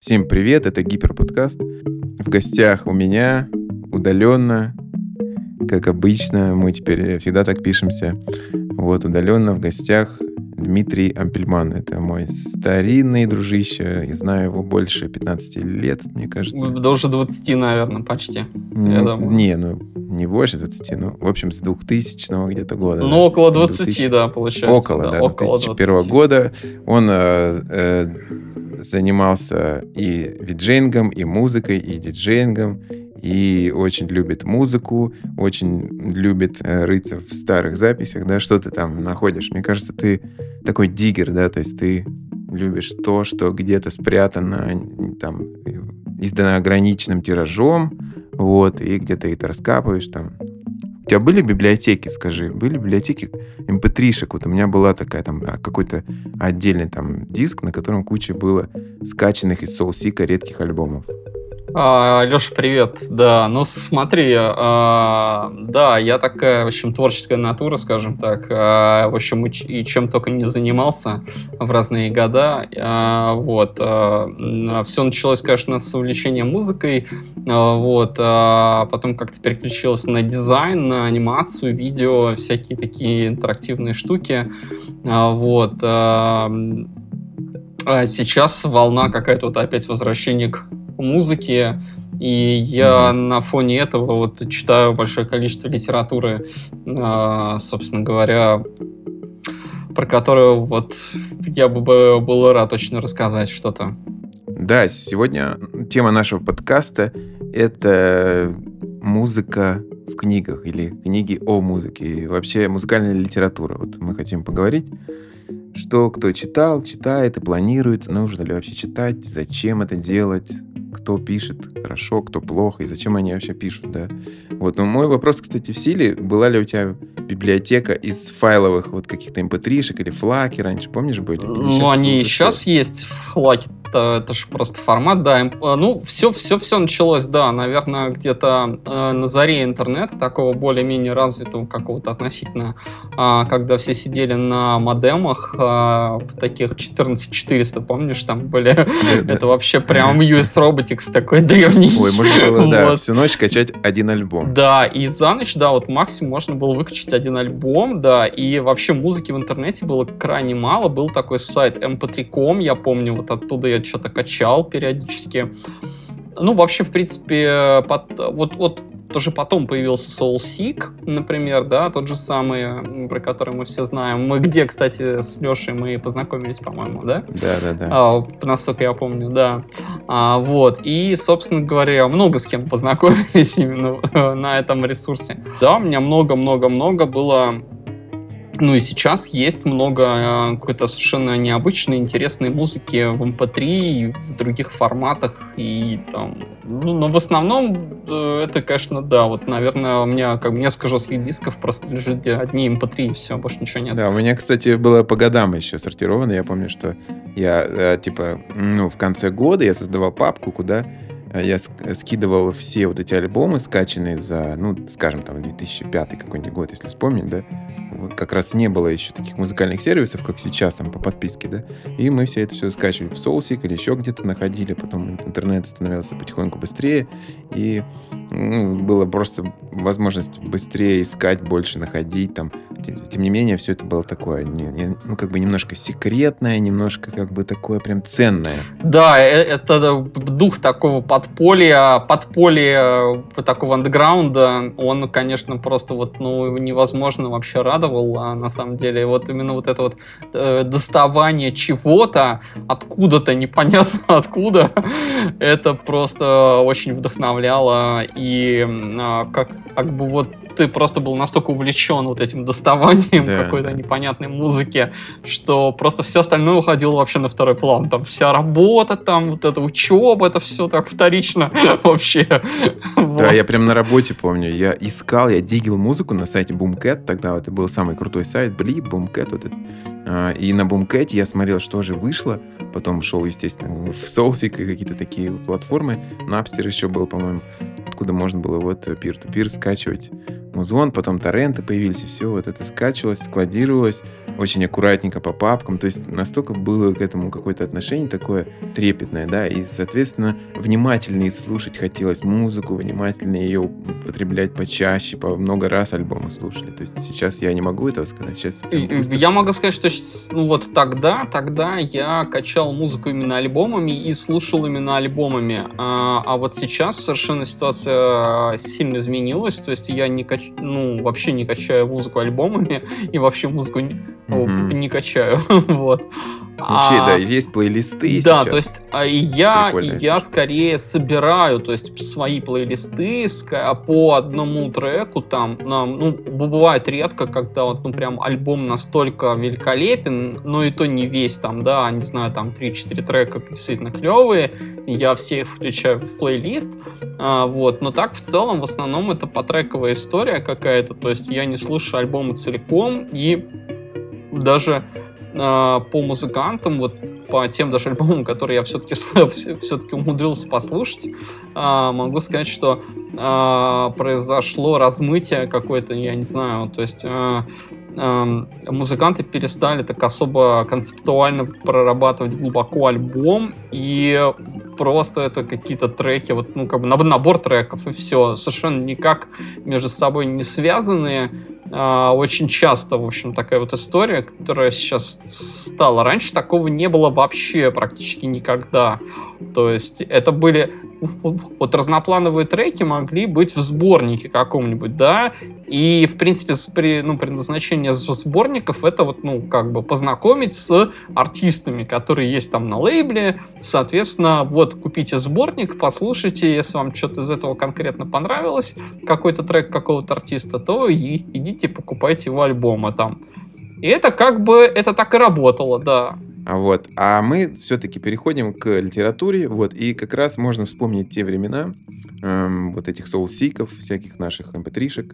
Всем привет, это Гиперподкаст. В гостях у меня удаленно, как обычно, мы теперь всегда так пишемся. Вот удаленно в гостях Дмитрий Ампельман. Это мой старинный дружище. И знаю его больше 15 лет, мне кажется. Да уже 20, наверное, почти. Ну, не, ну не больше 20, ну, в общем, с 2000 где-то года. Ну, да. около 20, 2000... да, получается. Около, да, да около 2001 20. года. Он э, э, занимался и виджейнгом, и музыкой, и диджеингом, и очень любит музыку, очень любит э, рыться в старых записях, да, что ты там находишь. Мне кажется, ты такой диггер, да, то есть ты любишь то, что где-то спрятано, там, издано ограниченным тиражом, вот, и где-то это раскапываешь там. Тебя были библиотеки, скажи, были библиотеки mp3-шек? Эм вот у меня была такая там а, какой-то отдельный там диск, на котором куча было скачанных из SoulSeek редких альбомов. А, Леша, привет. Да, ну смотри, а, да, я такая, в общем, творческая натура, скажем так. А, в общем, и чем только не занимался в разные года. А, вот. А, все началось, конечно, с увлечения музыкой. А, вот. А потом как-то переключилось на дизайн, на анимацию, видео, всякие такие интерактивные штуки. А, вот. А, а сейчас волна какая-то вот опять возвращение к музыки, и я на фоне этого вот читаю большое количество литературы, э, собственно говоря, про которую вот я бы был рад точно рассказать что-то. Да, сегодня тема нашего подкаста — это музыка в книгах или книги о музыке, и вообще музыкальная литература. Вот мы хотим поговорить, что кто читал, читает и планирует, нужно ли вообще читать, зачем это делать, кто пишет хорошо, кто плохо, и зачем они вообще пишут, да. Вот, но мой вопрос, кстати, в силе, была ли у тебя библиотека из файловых вот каких-то mp3-шек эм или флаки раньше, помнишь, были? Ну, они сейчас есть, флаки это, это же просто формат, да. Э, ну, все, все, все началось, да, наверное, где-то э, на заре интернета, такого более-менее развитого какого-то относительно, э, когда все сидели на модемах, э, таких 14400, помнишь, там были, это вообще прям US Robotics такой древний. Ой, можно было, да, всю ночь качать один альбом. Да, и за ночь, да, вот максимум можно было выкачать один альбом, да, и вообще музыки в интернете было крайне мало, был такой сайт mp3.com, я помню, вот оттуда я что-то качал периодически. Ну, вообще, в принципе, под, вот, вот тоже потом появился SoulSeek, например, да, тот же самый, про который мы все знаем. Мы где, кстати, с Лешей мы познакомились, по-моему, да? Да, да, да. А, насколько я помню, да. А, вот. И, собственно говоря, много с кем познакомились именно на этом ресурсе. Да, у меня много-много-много было ну и сейчас есть много э, какой-то совершенно необычной, интересной музыки в MP3 эм и в других форматах. И там, ну, но в основном э, это, конечно, да. Вот, наверное, у меня как бы несколько жестких дисков просто лежит, где одни MP3 эм и все, больше ничего нет. Да, у меня, кстати, было по годам еще сортировано. Я помню, что я, э, типа, ну, в конце года я создавал папку, куда я скидывал все вот эти альбомы, скачанные за, ну, скажем, там, 2005 какой-нибудь год, если вспомнить, да, вот как раз не было еще таких музыкальных сервисов, как сейчас, там, по подписке, да, и мы все это все скачивали в соусик или еще где-то находили, потом интернет становился потихоньку быстрее, и ну, было просто возможность быстрее искать, больше находить, там, тем, тем не менее, все это было такое, не, не, ну, как бы немножко секретное, немножко, как бы, такое прям ценное. Да, э, это дух такого подполья, подполья э, такого андеграунда, он, конечно, просто вот, ну, невозможно вообще радовал, а на самом деле. Вот именно вот это вот э, доставание чего-то откуда-то, непонятно откуда, это просто очень вдохновляло. И э, как, как бы вот ты просто был настолько увлечен вот этим доставанием да, какой-то да. непонятной музыки, что просто все остальное уходило вообще на второй план. Там вся работа, там вот эта учеба, это все так вторично вообще. Да, я прям на работе помню, я искал, я дигил музыку на сайте Boomcat, тогда это был самый крутой сайт, Бли, Boomcat, вот этот. А, и на Boomcat я смотрел, что же вышло, потом шел, естественно, в Soulsik и какие-то такие платформы. Napster еще был, по-моему, откуда можно было вот peer-to-peer скачивать музон, потом торренты появились, и все вот это скачивалось, складировалось очень аккуратненько по папкам. То есть настолько было к этому какое-то отношение такое трепетное, да, и, соответственно, внимательнее слушать хотелось музыку, внимательнее ее употреблять почаще, по много раз альбомы слушали. То есть сейчас я не могу этого сказать. Сейчас я могу сказать, что ну вот тогда, тогда я качал музыку именно альбомами и слушал именно альбомами. А, а вот сейчас совершенно ситуация сильно изменилась. То есть я не кач... ну, вообще не качаю музыку альбомами и вообще музыку не, mm-hmm. не качаю. вот. Вообще, а, да, есть плейлисты Да, сейчас. то есть а, я, я скорее собираю, то есть свои плейлисты по одному треку там, ну, бывает редко, когда вот, ну, прям альбом настолько великолепен, но и то не весь там, да, не знаю, там 3-4 трека действительно клевые, я все их включаю в плейлист, а, вот, но так в целом в основном это потрековая история какая-то, то есть я не слушаю альбомы целиком и даже по музыкантам, вот по тем даже альбомам, которые я все-таки все-таки умудрился послушать, э, могу сказать, что э, произошло размытие какое-то, я не знаю, то есть музыканты перестали так особо концептуально прорабатывать глубоко альбом, и просто это какие-то треки, вот, ну, как бы набор треков, и все, совершенно никак между собой не связанные, а, очень часто, в общем, такая вот история, которая сейчас стала. Раньше такого не было вообще практически никогда. То есть это были вот разноплановые треки могли быть в сборнике каком-нибудь, да, и, в принципе, при, ну, предназначение сборников это вот, ну, как бы познакомить с артистами, которые есть там на лейбле, соответственно, вот, купите сборник, послушайте, если вам что-то из этого конкретно понравилось, какой-то трек какого-то артиста, то и идите покупайте его альбомы там. И это как бы, это так и работало, да. А вот, а мы все-таки переходим к литературе, вот, и как раз можно вспомнить те времена, эм, вот этих соусиков, всяких наших mp эм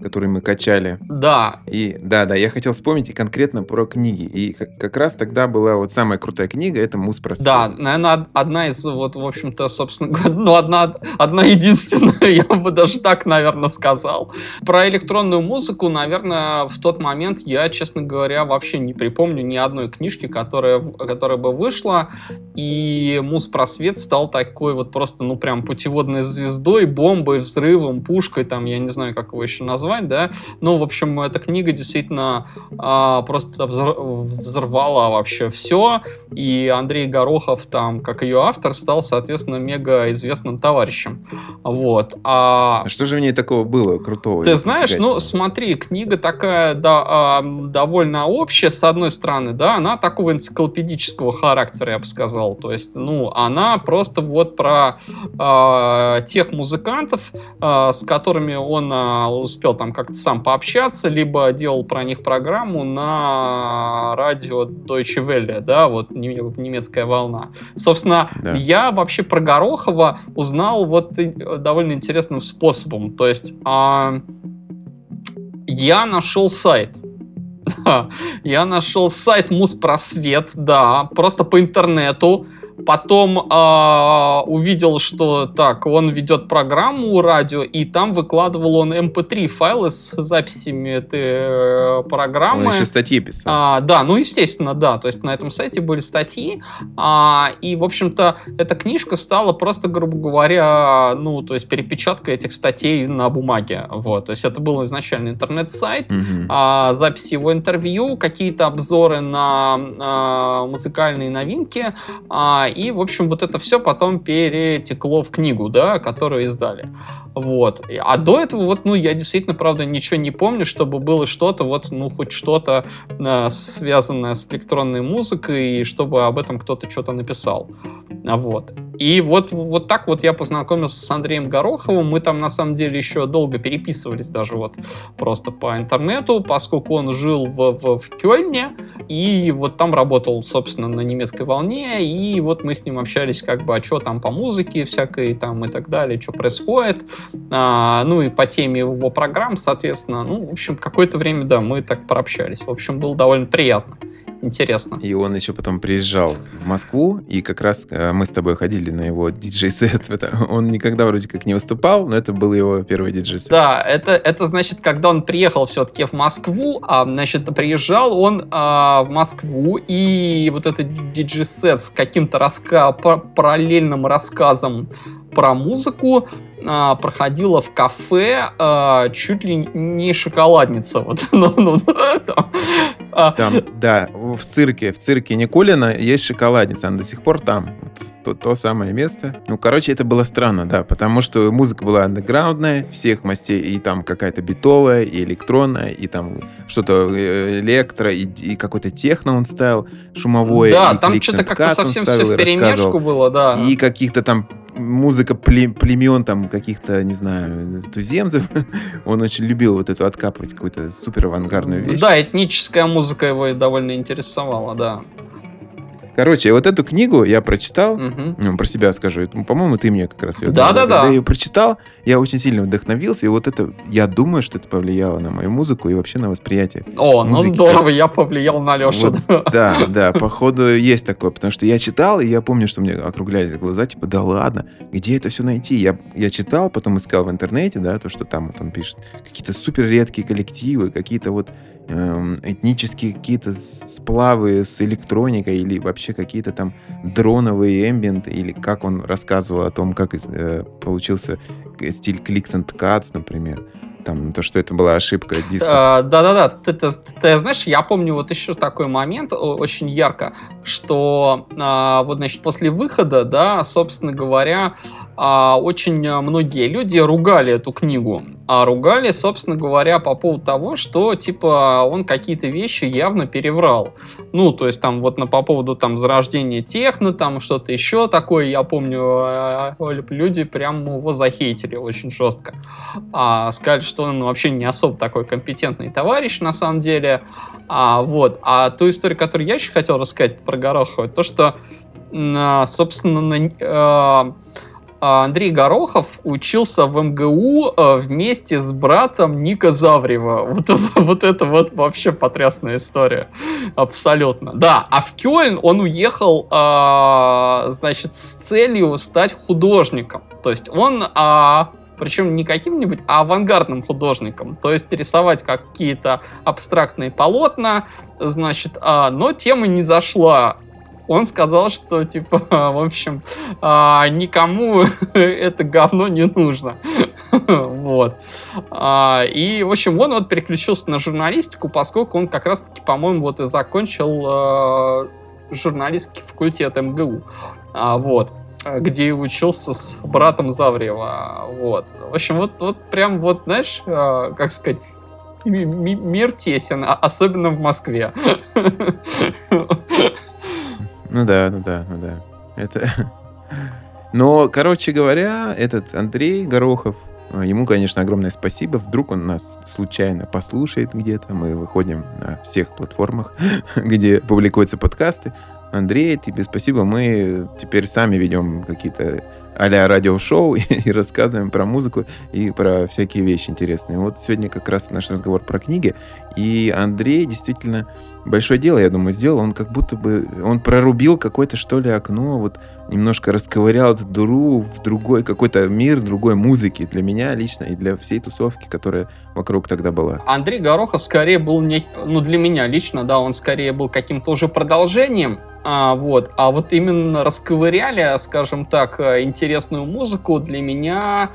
которые мы качали. Да. И да, да, я хотел вспомнить и конкретно про книги. И как, как раз тогда была вот самая крутая книга, это «Мус про Да, наверное, одна из, вот, в общем-то, собственно ну, одна, одна единственная, я бы даже так, наверное, сказал. Про электронную музыку, наверное, в тот момент я, честно говоря, вообще не припомню ни одной книжки, которая, которая бы вышла, и «Мус просвет» стал такой вот просто, ну, прям путеводной звездой, бомбой, взрывом, пушкой, там, я не знаю, как его еще назвать, да. Ну, в общем, эта книга действительно а, просто взорвала вообще все, и Андрей Горохов там, как ее автор, стал, соответственно, мега известным товарищем. Вот. А, а что же в ней такого было крутого? Ты знаешь, ну, смотри, книга такая да, довольно общая, с одной стороны, да, она такого энциклопедического характера, я бы сказал. То есть, ну, она просто вот про а, тех музыкантов, а, с которыми он а, успел там как-то сам пообщаться, либо делал про них программу на радио Deutsche Welle, да, вот немецкая волна. Собственно, да. я вообще про Горохова узнал вот довольно интересным способом. То есть а, я нашел сайт, я нашел сайт Муспросвет, да, просто по интернету. Потом э, увидел, что так, он ведет программу радио, и там выкладывал он mp3 эм файлы с записями этой э, программы. Он еще статьи писал. А, да, ну естественно, да. То есть на этом сайте были статьи. А, и, в общем-то, эта книжка стала просто, грубо говоря, ну, то есть перепечаткой этих статей на бумаге. Вот. То есть это был изначально интернет-сайт, угу. а, запись его интервью, какие-то обзоры на а, музыкальные новинки. А, и, в общем, вот это все потом перетекло в книгу, да, которую издали. Вот. А до этого, вот, ну, я действительно, правда, ничего не помню, чтобы было что-то, вот, ну, хоть что-то э, связанное с электронной музыкой, и чтобы об этом кто-то что-то написал. Вот. И вот, вот так вот я познакомился с Андреем Гороховым. Мы там, на самом деле, еще долго переписывались даже вот просто по интернету, поскольку он жил в, в, в Кёльне, и вот там работал, собственно, на немецкой волне, и вот мы с ним общались как бы, а что там по музыке всякой там и так далее, что происходит. А, ну и по теме его программ, соответственно. Ну, в общем, какое-то время, да, мы так пообщались. В общем, было довольно приятно. Интересно. И он еще потом приезжал в Москву, и как раз э, мы с тобой ходили на его диджей-сет. Он никогда вроде как не выступал, но это был его первый диджей-сет. Да, это, это значит, когда он приехал все-таки в Москву, а, значит, приезжал он а, в Москву, и вот этот диджей-сет с каким-то раска параллельным рассказом про музыку а, проходила в кафе а, чуть ли не шоколадница. Вот, ну, ну, там, а. там, да, в цирке, в цирке Никулина есть шоколадница, она до сих пор там. То, то самое место. Ну, короче, это было странно, да, потому что музыка была андеграундная, всех мастей, и там какая-то битовая, и электронная, и там что-то э, электро, и, и какой-то техно он ставил, шумовое. Да, там что-то как-то совсем все в перемешку было, да. И каких-то там музыка племен там каких-то, не знаю, туземцев. Он очень любил вот эту откапывать какую-то супер авангардную вещь. Да, этническая музыка его довольно интересовала, да. Короче, вот эту книгу я прочитал, угу. про себя скажу, по-моему, ты мне как раз ее да, да, да. Когда я ее прочитал, я очень сильно вдохновился, и вот это, я думаю, что это повлияло на мою музыку и вообще на восприятие. О, ну музыки. ну здорово, я повлиял на Лешу. Вот, да, да, походу есть такое, потому что я читал, и я помню, что мне округлялись глаза, типа, да ладно, где это все найти? Я, я читал, потом искал в интернете, да, то, что там вот он пишет, какие-то супер редкие коллективы, какие-то вот этнические какие-то сплавы с электроникой или вообще какие-то там дроновые эмбиенты, или как он рассказывал о том, как э, получился стиль Clicks and Cuts, например там, то, что это была ошибка диска. А, да-да-да, ты, ты, ты знаешь, я помню вот еще такой момент очень ярко, что а, вот, значит, после выхода, да, собственно говоря, очень многие люди ругали эту книгу. А ругали, собственно говоря, по поводу того, что, типа, он какие-то вещи явно переврал. Ну, то есть, там, вот на, по поводу, там, зарождения техно, там, что-то еще такое, я помню, а, люди прям его захейтили очень жестко. А, сказали, что он вообще не особо такой компетентный товарищ, на самом деле. А, вот. А ту историю, которую я еще хотел рассказать про Горохова, то, что, а, собственно, а, Андрей Горохов учился в МГУ а, вместе с братом Ника Заврева. Вот, вот это вот вообще потрясная история. Абсолютно. Да, а в Кёльн он уехал, значит, с целью стать художником. То есть он причем не каким-нибудь, а авангардным художником. То есть рисовать какие-то абстрактные полотна, значит, а, но тема не зашла. Он сказал, что, типа, в общем, а, никому это говно не нужно. вот. А, и, в общем, он вот переключился на журналистику, поскольку он как раз-таки, по-моему, вот и закончил а, журналистский факультет МГУ. Вот. Где учился с братом Заврева. Вот. В общем, вот, вот прям вот, знаешь, как сказать, мир тесен, особенно в Москве. Ну да, ну да, ну да. Это... Но, короче говоря, этот Андрей Горохов, э, ему, конечно, огромное спасибо. Вдруг он нас случайно послушает где-то. Мы выходим на всех платформах, где публикуются подкасты. Андрей, тебе спасибо. Мы теперь сами ведем какие-то а-ля радиошоу и, рассказываем про музыку и про всякие вещи интересные. Вот сегодня как раз наш разговор про книги. И Андрей действительно большое дело, я думаю, сделал. Он как будто бы... Он прорубил какое-то, что ли, окно, вот немножко расковырял эту дуру в другой какой-то мир, другой музыки для меня лично и для всей тусовки, которая вокруг тогда была. Андрей Горохов скорее был не... Ну, для меня лично, да, он скорее был каким-то уже продолжением а, вот. а вот именно расковыряли, скажем так, э, интересную музыку для меня,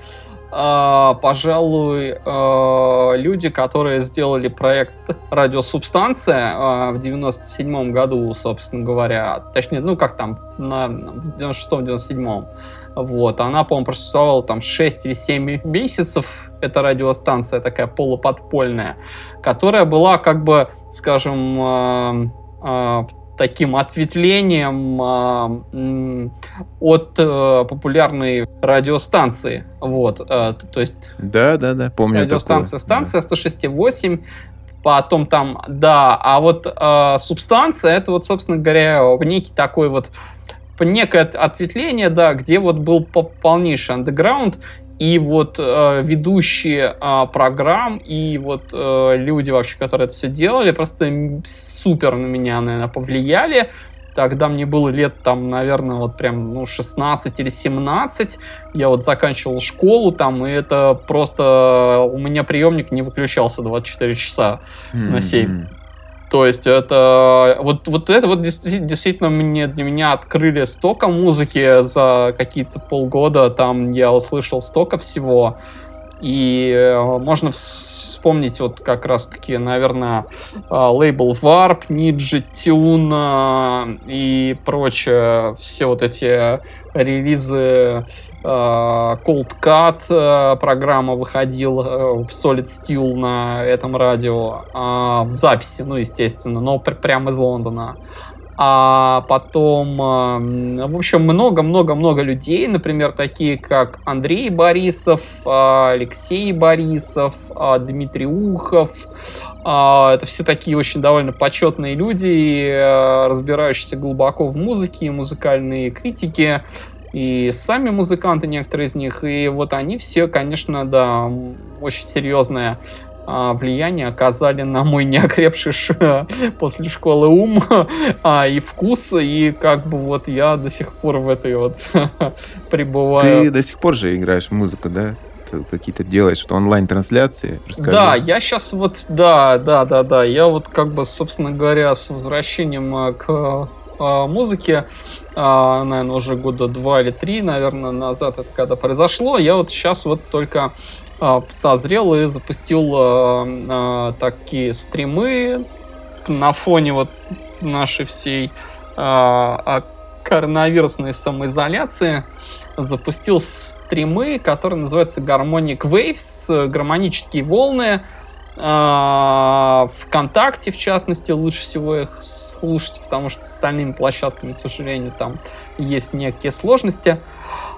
а, пожалуй, а, люди, которые сделали проект «Радиосубстанция» а, в 97 году, собственно говоря. Точнее, ну как там, на 96-97. Вот, она, по-моему, просуществовала там 6 или 7 месяцев. Это радиостанция такая полуподпольная, которая была как бы, скажем, таким ответвлением э, от э, популярной радиостанции. Вот, э, то есть... Да, да, да, помню Радиостанция, такое. станция да. 106,8, потом там, да, а вот э, субстанция, это вот, собственно говоря, некий такой вот некое ответвление, да, где вот был полнейший андеграунд, и вот э, ведущие э, программ и вот э, люди вообще, которые это все делали, просто супер на меня, наверное, повлияли. Тогда мне было лет там, наверное, вот прям, ну, 16 или 17. Я вот заканчивал школу там, и это просто... У меня приемник не выключался 24 часа mm-hmm. на 7. То есть это вот, вот это вот действительно мне, для меня открыли столько музыки за какие-то полгода. Там я услышал столько всего. И э, можно вспомнить вот как раз-таки, наверное, э, лейбл Warp, Ninja Tune и прочее. Все вот эти релизы э, Cold Cut программа выходил Solid Steel на этом радио в записи, ну, естественно, но прямо из Лондона а потом, в общем, много-много-много людей, например, такие как Андрей Борисов, а, Алексей Борисов, а, Дмитрий Ухов. А, это все такие очень довольно почетные люди, разбирающиеся глубоко в музыке, музыкальные критики и сами музыканты, некоторые из них, и вот они все, конечно, да, очень серьезные а, влияние оказали на мой неокрепший после школы ум а, и вкус, и как бы вот я до сих пор в этой вот пребываю. Ты до сих пор же играешь музыку, да? Ты какие-то делаешь что онлайн-трансляции? Расскажи. Да, я сейчас вот, да, да, да, да, я вот как бы, собственно говоря, с возвращением а, к музыке, наверное, уже года два или три, наверное, назад это когда произошло, я вот сейчас вот только а, созрел и запустил а, а, такие стримы на фоне вот нашей всей коронавирусной самоизоляции запустил стримы, которые называются Harmonic Waves, гармонические волны. ВКонтакте, в частности, лучше всего их слушать, потому что с остальными площадками, к сожалению, там есть некие сложности.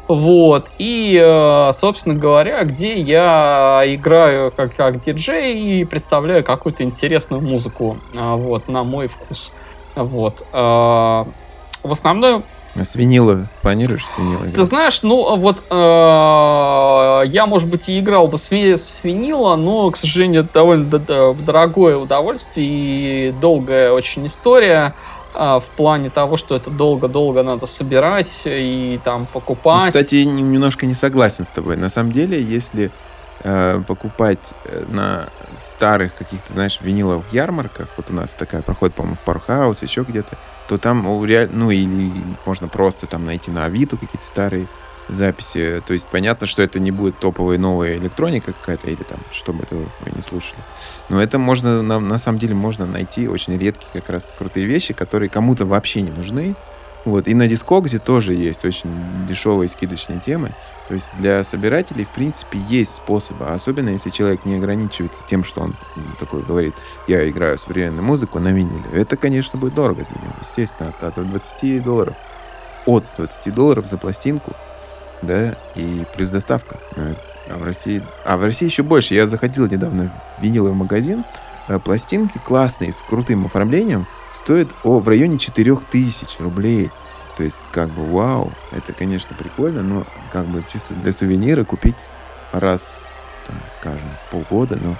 Вот. И, э, собственно говоря, где я играю как, как диджей и представляю какую-то интересную музыку, э, вот, на мой вкус. Вот. Э, в основном а с винила планируешь с винила? Ты знаешь, ну вот э, я, может быть, и играл бы с, с винила, но, к сожалению, это довольно дорогое удовольствие и долгая очень история. А, в плане того, что это долго-долго надо собирать и там покупать. Ну, кстати, немножко не согласен с тобой. На самом деле, если э, покупать э, на старых каких-то, знаешь, виниловых ярмарках, вот у нас такая проходит, по-моему, в Пархаус, еще где-то, то там, ну, или можно просто там найти на Авито какие-то старые записи. То есть понятно, что это не будет топовая новая электроника какая-то, или там, чтобы это вы не слушали. Но это можно, на, на самом деле, можно найти очень редкие как раз крутые вещи, которые кому-то вообще не нужны. Вот. И на Discogs тоже есть очень дешевые скидочные темы. То есть для собирателей, в принципе, есть способы. Особенно, если человек не ограничивается тем, что он такой говорит, я играю современную музыку на виниле. Это, конечно, будет дорого для него. Естественно, от, от 20 долларов. От 20 долларов за пластинку да, и плюс доставка. А в России, а в России еще больше. Я заходил недавно в виниловый магазин, э, пластинки классные, с крутым оформлением, стоят о, в районе 4000 рублей. То есть, как бы, вау, это, конечно, прикольно, но как бы чисто для сувенира купить раз, там, скажем, в полгода, но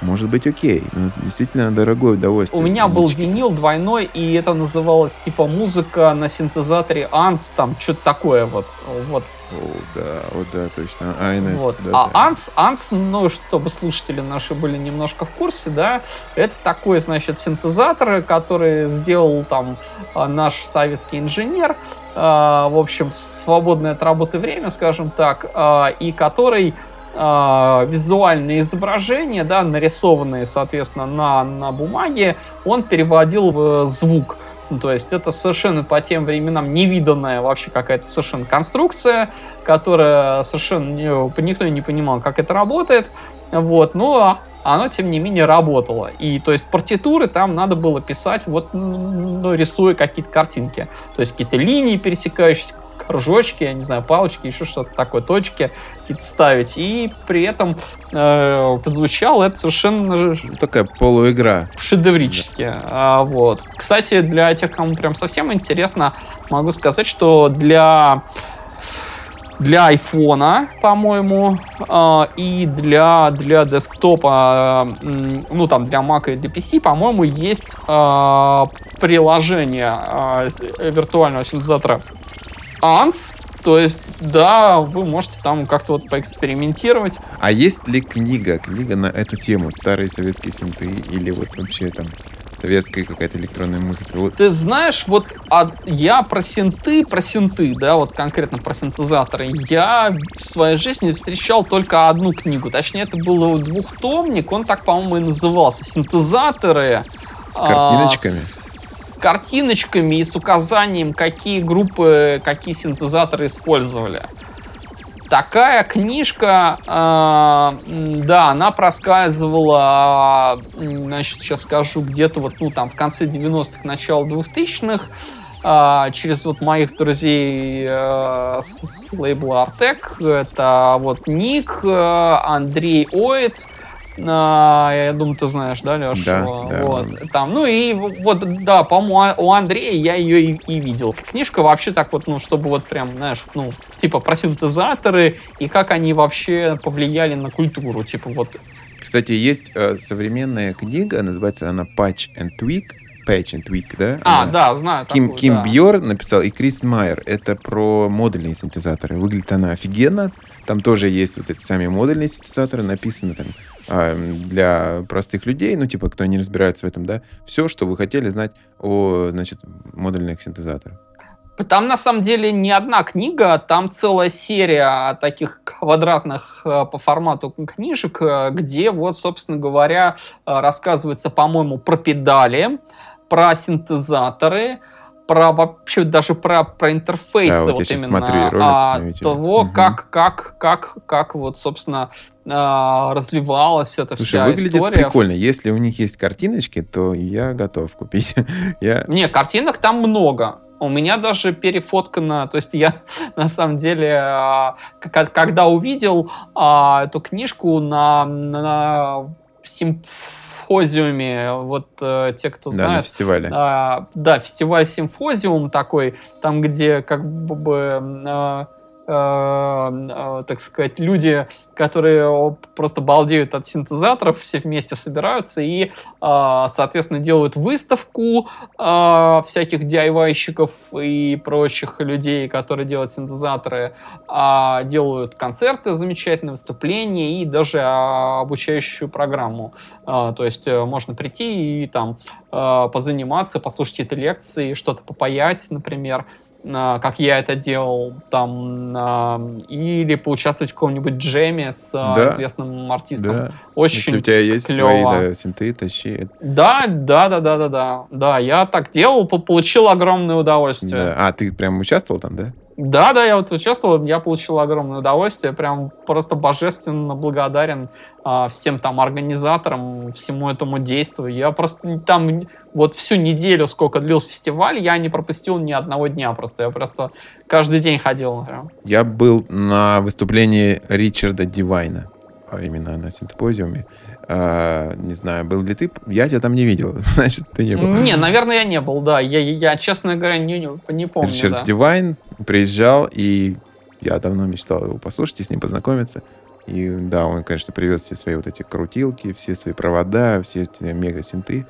может быть окей. Но действительно дорогое удовольствие. У меня был винил двойной, и это называлось типа музыка на синтезаторе Анс, там что-то такое вот. Вот о, да, вот да, точно. INS, вот. да, а да. Анс, Анс, ну, чтобы слушатели наши были немножко в курсе, да, это такой, значит, синтезатор, который сделал там а, наш советский инженер, а, в общем, свободное от работы время, скажем так, а, и который визуальные изображения, да, нарисованные, соответственно, на, на бумаге, он переводил в звук. Ну, то есть это совершенно по тем временам невиданная вообще какая-то совершенно конструкция, которая совершенно никто не понимал, как это работает. Вот, но оно, тем не менее, работало. И, то есть, партитуры там надо было писать, вот, ну, рисуя какие-то картинки. То есть, какие-то линии пересекающиеся, кружочки, я не знаю, палочки, еще что-то такое, точки какие-то ставить. И при этом э, звучало это совершенно... Такая полуигра. Шедеврически. Да. А, вот. Кстати, для тех, кому прям совсем интересно, могу сказать, что для для айфона, по-моему, э, и для, для десктопа, ну там для Mac и для PC, по-моему, есть э, приложение э, виртуального синтезатора ANS, то есть, да, вы можете там как-то вот поэкспериментировать. А есть ли книга, книга на эту тему, старые советские синты или вот вообще там советская какая-то электронная музыка. Вот. Ты знаешь, вот а, я про синты, про синты, да, вот конкретно про синтезаторы, я в своей жизни встречал только одну книгу. Точнее, это был двухтомник, он так, по-моему, и назывался. Синтезаторы. С картиночками? А, с картиночками и с указанием, какие группы, какие синтезаторы использовали. Такая книжка, э, да, она проскальзывала, значит, сейчас скажу, где-то вот, ну, там, в конце 90-х, начало 2000-х, э, через вот моих друзей э, с, с лейбла Артек. Это вот Ник, э, Андрей Оид, а, я думаю, ты знаешь, да, Леша? Да, вот. Да. Там, ну и вот, да, по-моему, у Андрея я ее и, и видел. Книжка вообще так вот, ну, чтобы вот прям, знаешь, ну, типа про синтезаторы и как они вообще повлияли на культуру, типа вот. Кстати, есть э, современная книга, называется она Patch and Tweak, Patch and Tweak, да? А, она... да, знаю. Ким, такую, Ким да. Бьор написал и Крис Майер. Это про модульные синтезаторы. Выглядит она офигенно. Там тоже есть вот эти сами модульные синтезаторы. Написано там а, для простых людей, ну, типа, кто не разбирается в этом, да, все, что вы хотели знать о, значит, модульных синтезаторах. Там, на самом деле, не одна книга, там целая серия таких квадратных э, по формату книжек, э, где, вот, собственно говоря, э, рассказывается, по-моему, про педали, про синтезаторы, про вообще даже про, про интерфейсы да, вот, вот именно смотрю ролик а, того, угу. как, как, как, как вот, собственно, а, развивалась эта Слушай, вся выглядит история. прикольно. Если у них есть картиночки, то я готов купить. я... Не, картинок там много. У меня даже перефоткано, то есть я на самом деле, а, когда увидел а, эту книжку на, на симф симфозиуме, вот э, те, кто да, знает. на фестивале. Э, да, фестиваль симфозиум такой, там, где как бы э, так сказать, люди, которые просто балдеют от синтезаторов, все вместе собираются и, э, соответственно, делают выставку всяких DIY-щиков и прочих людей, которые делают синтезаторы, а делают концерты, замечательные выступления и даже обучающую программу. То есть можно прийти и там позаниматься, послушать эти лекции, что-то попаять, например, а, как я это делал, там, а, или поучаствовать в каком-нибудь джеме с а, да, известным артистом. Да. Очень Если у тебя есть клево. свои да, синты, тащи. Да, да, да, да, да, да. Да, я так делал, получил огромное удовольствие. Да. А, ты прям участвовал там, да? Да, да, я вот участвовал, я получил огромное удовольствие, прям просто божественно благодарен а, всем там организаторам, всему этому действию. Я просто там вот всю неделю, сколько длился фестиваль, я не пропустил ни одного дня просто. Я просто каждый день ходил. Прям. Я был на выступлении Ричарда Дивайна, а именно на синтепозиуме. А, не знаю, был ли ты? Я тебя там не видел, значит, ты не был. Не, наверное, я не был, да. Я, я честно говоря, не, не помню. Ричард да. Дивайн приезжал, и я давно мечтал его послушать и с ним познакомиться. И да, он, конечно, привез все свои вот эти крутилки, все свои провода, все эти мега-синты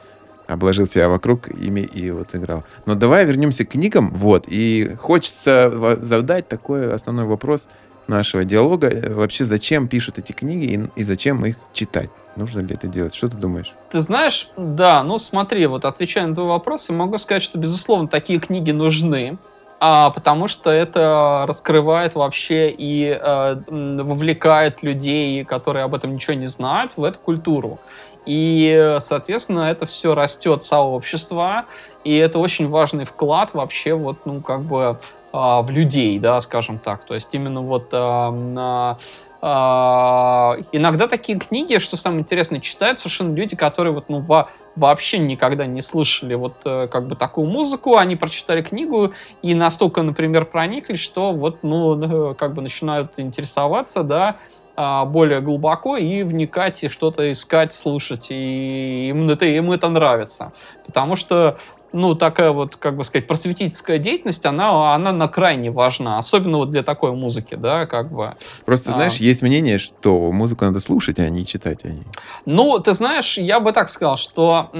обложил себя вокруг ими и вот играл. Но давай вернемся к книгам. Вот. И хочется задать такой основной вопрос нашего диалога. Вообще, зачем пишут эти книги и, и зачем их читать? Нужно ли это делать? Что ты думаешь? Ты знаешь, да, ну смотри, вот отвечая на твой вопрос, я могу сказать, что, безусловно, такие книги нужны, а, потому что это раскрывает вообще и э, вовлекает людей, которые об этом ничего не знают, в эту культуру. И, соответственно, это все растет сообщество, и это очень важный вклад вообще вот, ну, как бы в людей, да, скажем так. То есть именно вот а, а, иногда такие книги, что самое интересное, читают совершенно люди, которые вот, ну, во, вообще никогда не слышали вот э, как бы такую музыку, они прочитали книгу и настолько, например, прониклись, что вот, ну, как бы начинают интересоваться, да, а, более глубоко и вникать, и что-то искать, слушать, и им это, им это нравится. Потому что ну, такая вот, как бы сказать, просветительская деятельность, она, она на крайне важна, особенно вот для такой музыки, да, как бы. Просто, а... знаешь, есть мнение, что музыку надо слушать, а не читать. А не... Ну, ты знаешь, я бы так сказал, что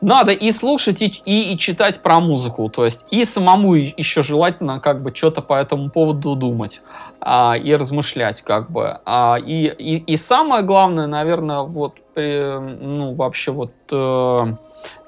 надо и слушать, и, и, и читать про музыку. То есть и самому еще желательно как бы что-то по этому поводу думать а, и размышлять как бы. А, и, и, и самое главное, наверное, вот, э, ну, вообще вот... Э,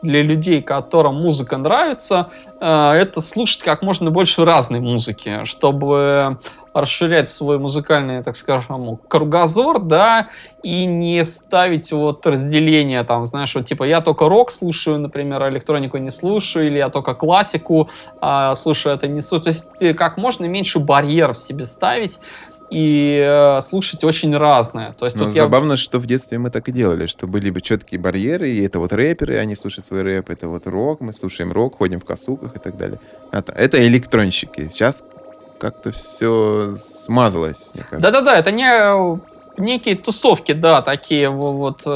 для людей, которым музыка нравится, э, это слушать как можно больше разной музыки, чтобы расширять свой музыкальный, так скажем, кругозор, да, и не ставить вот разделение, там, знаешь, вот типа я только рок слушаю, например, электронику не слушаю, или я только классику э, слушаю, это не слушаю. То есть как можно меньше барьеров себе ставить, и э, слушать очень разное. То есть ну, забавно, я... что в детстве мы так и делали, что были бы четкие барьеры, и это вот рэперы, они слушают свой рэп, это вот рок, мы слушаем рок, ходим в косуках и так далее. Это, это электронщики. Сейчас как-то все смазалось. Да-да-да, это не некие тусовки, да, такие вот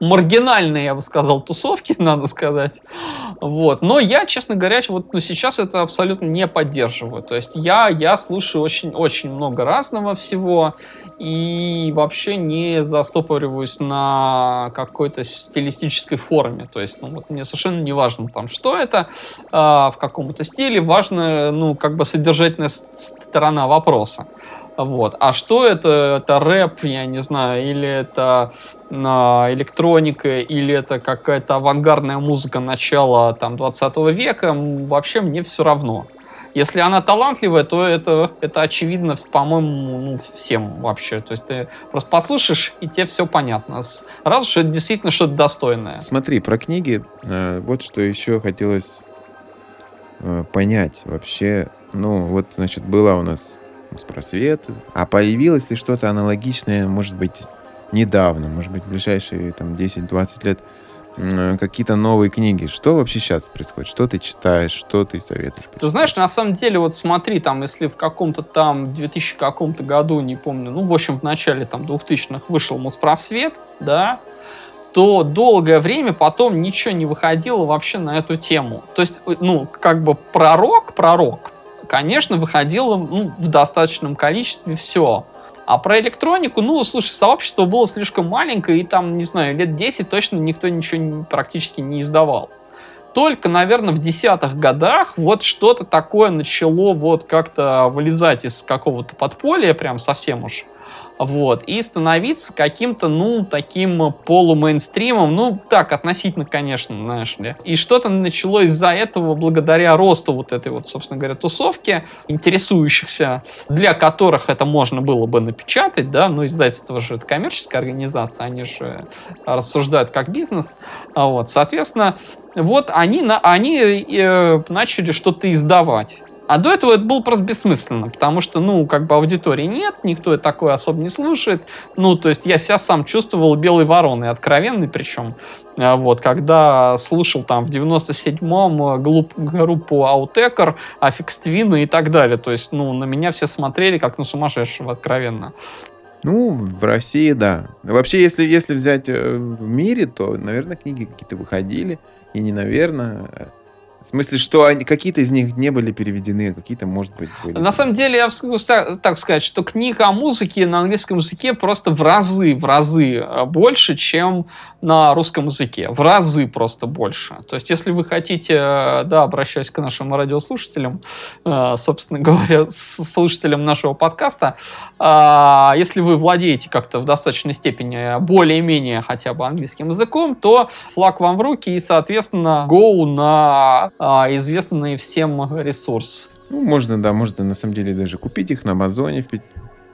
маргинальные, я бы сказал, тусовки, надо сказать. Вот. Но я, честно говоря, вот ну, сейчас это абсолютно не поддерживаю. То есть я, я слушаю очень-очень много разного всего и вообще не застопориваюсь на какой-то стилистической форме. То есть ну, вот мне совершенно не важно, там, что это, э, в каком-то стиле. Важно, ну, как бы содержательная сторона вопроса. Вот. А что это? Это рэп, я не знаю, или это а, электроника, или это какая-то авангардная музыка начала там, 20 века, вообще мне все равно. Если она талантливая, то это, это очевидно, по-моему, ну, всем вообще. То есть ты просто послушаешь, и тебе все понятно. Раз что это действительно что-то достойное. Смотри, про книги, э, вот что еще хотелось э, понять вообще. Ну, вот, значит, была у нас просвет. А появилось ли что-то аналогичное, может быть, недавно, может быть, в ближайшие там 10-20 лет, какие-то новые книги. Что вообще сейчас происходит? Что ты читаешь? Что ты советуешь? Почитать? Ты знаешь, на самом деле, вот смотри, там, если в каком-то там 2000 каком-то году, не помню, ну, в общем, в начале там 2000-х вышел Моспросвет, да, то долгое время потом ничего не выходило вообще на эту тему. То есть, э, ну, как бы пророк, пророк, конечно, выходило ну, в достаточном количестве все. А про электронику, ну, слушай, сообщество было слишком маленькое, и там, не знаю, лет 10 точно никто ничего практически не издавал. Только, наверное, в десятых годах вот что-то такое начало вот как-то вылезать из какого-то подполья, прям совсем уж вот, и становиться каким-то, ну, таким полумейнстримом, ну, так, относительно, конечно, знаешь ли. И что-то началось из-за этого благодаря росту вот этой вот, собственно говоря, тусовки, интересующихся, для которых это можно было бы напечатать, да, ну, издательство же это коммерческая организация, они же рассуждают как бизнес, а вот, соответственно, вот они, на, они э, начали что-то издавать. А до этого это было просто бессмысленно, потому что, ну, как бы аудитории нет, никто такое особо не слушает. Ну, то есть я себя сам чувствовал белой вороной, откровенной причем. А вот, когда слушал там в 97-м группу Autechre, Афекс Твина и так далее. То есть, ну, на меня все смотрели как на сумасшедшего, откровенно. Ну, в России, да. Вообще, если, если взять э, в мире, то, наверное, книги какие-то выходили. И не наверное, в смысле, что они, какие-то из них не были переведены, а какие-то, может быть, были. На самом деле, я могу так сказать, что книга о музыке на английском языке просто в разы, в разы э, больше, чем на русском языке. В разы просто больше. То есть, если вы хотите, э, да, обращаясь к нашим радиослушателям, э, собственно говоря, слушателям нашего подкаста, если вы владеете как-то в достаточной степени более-менее хотя бы английским языком, то флаг вам в руки и, соответственно, go на а, известный всем ресурс. Ну, можно, да, можно на самом деле даже купить их на Амазоне.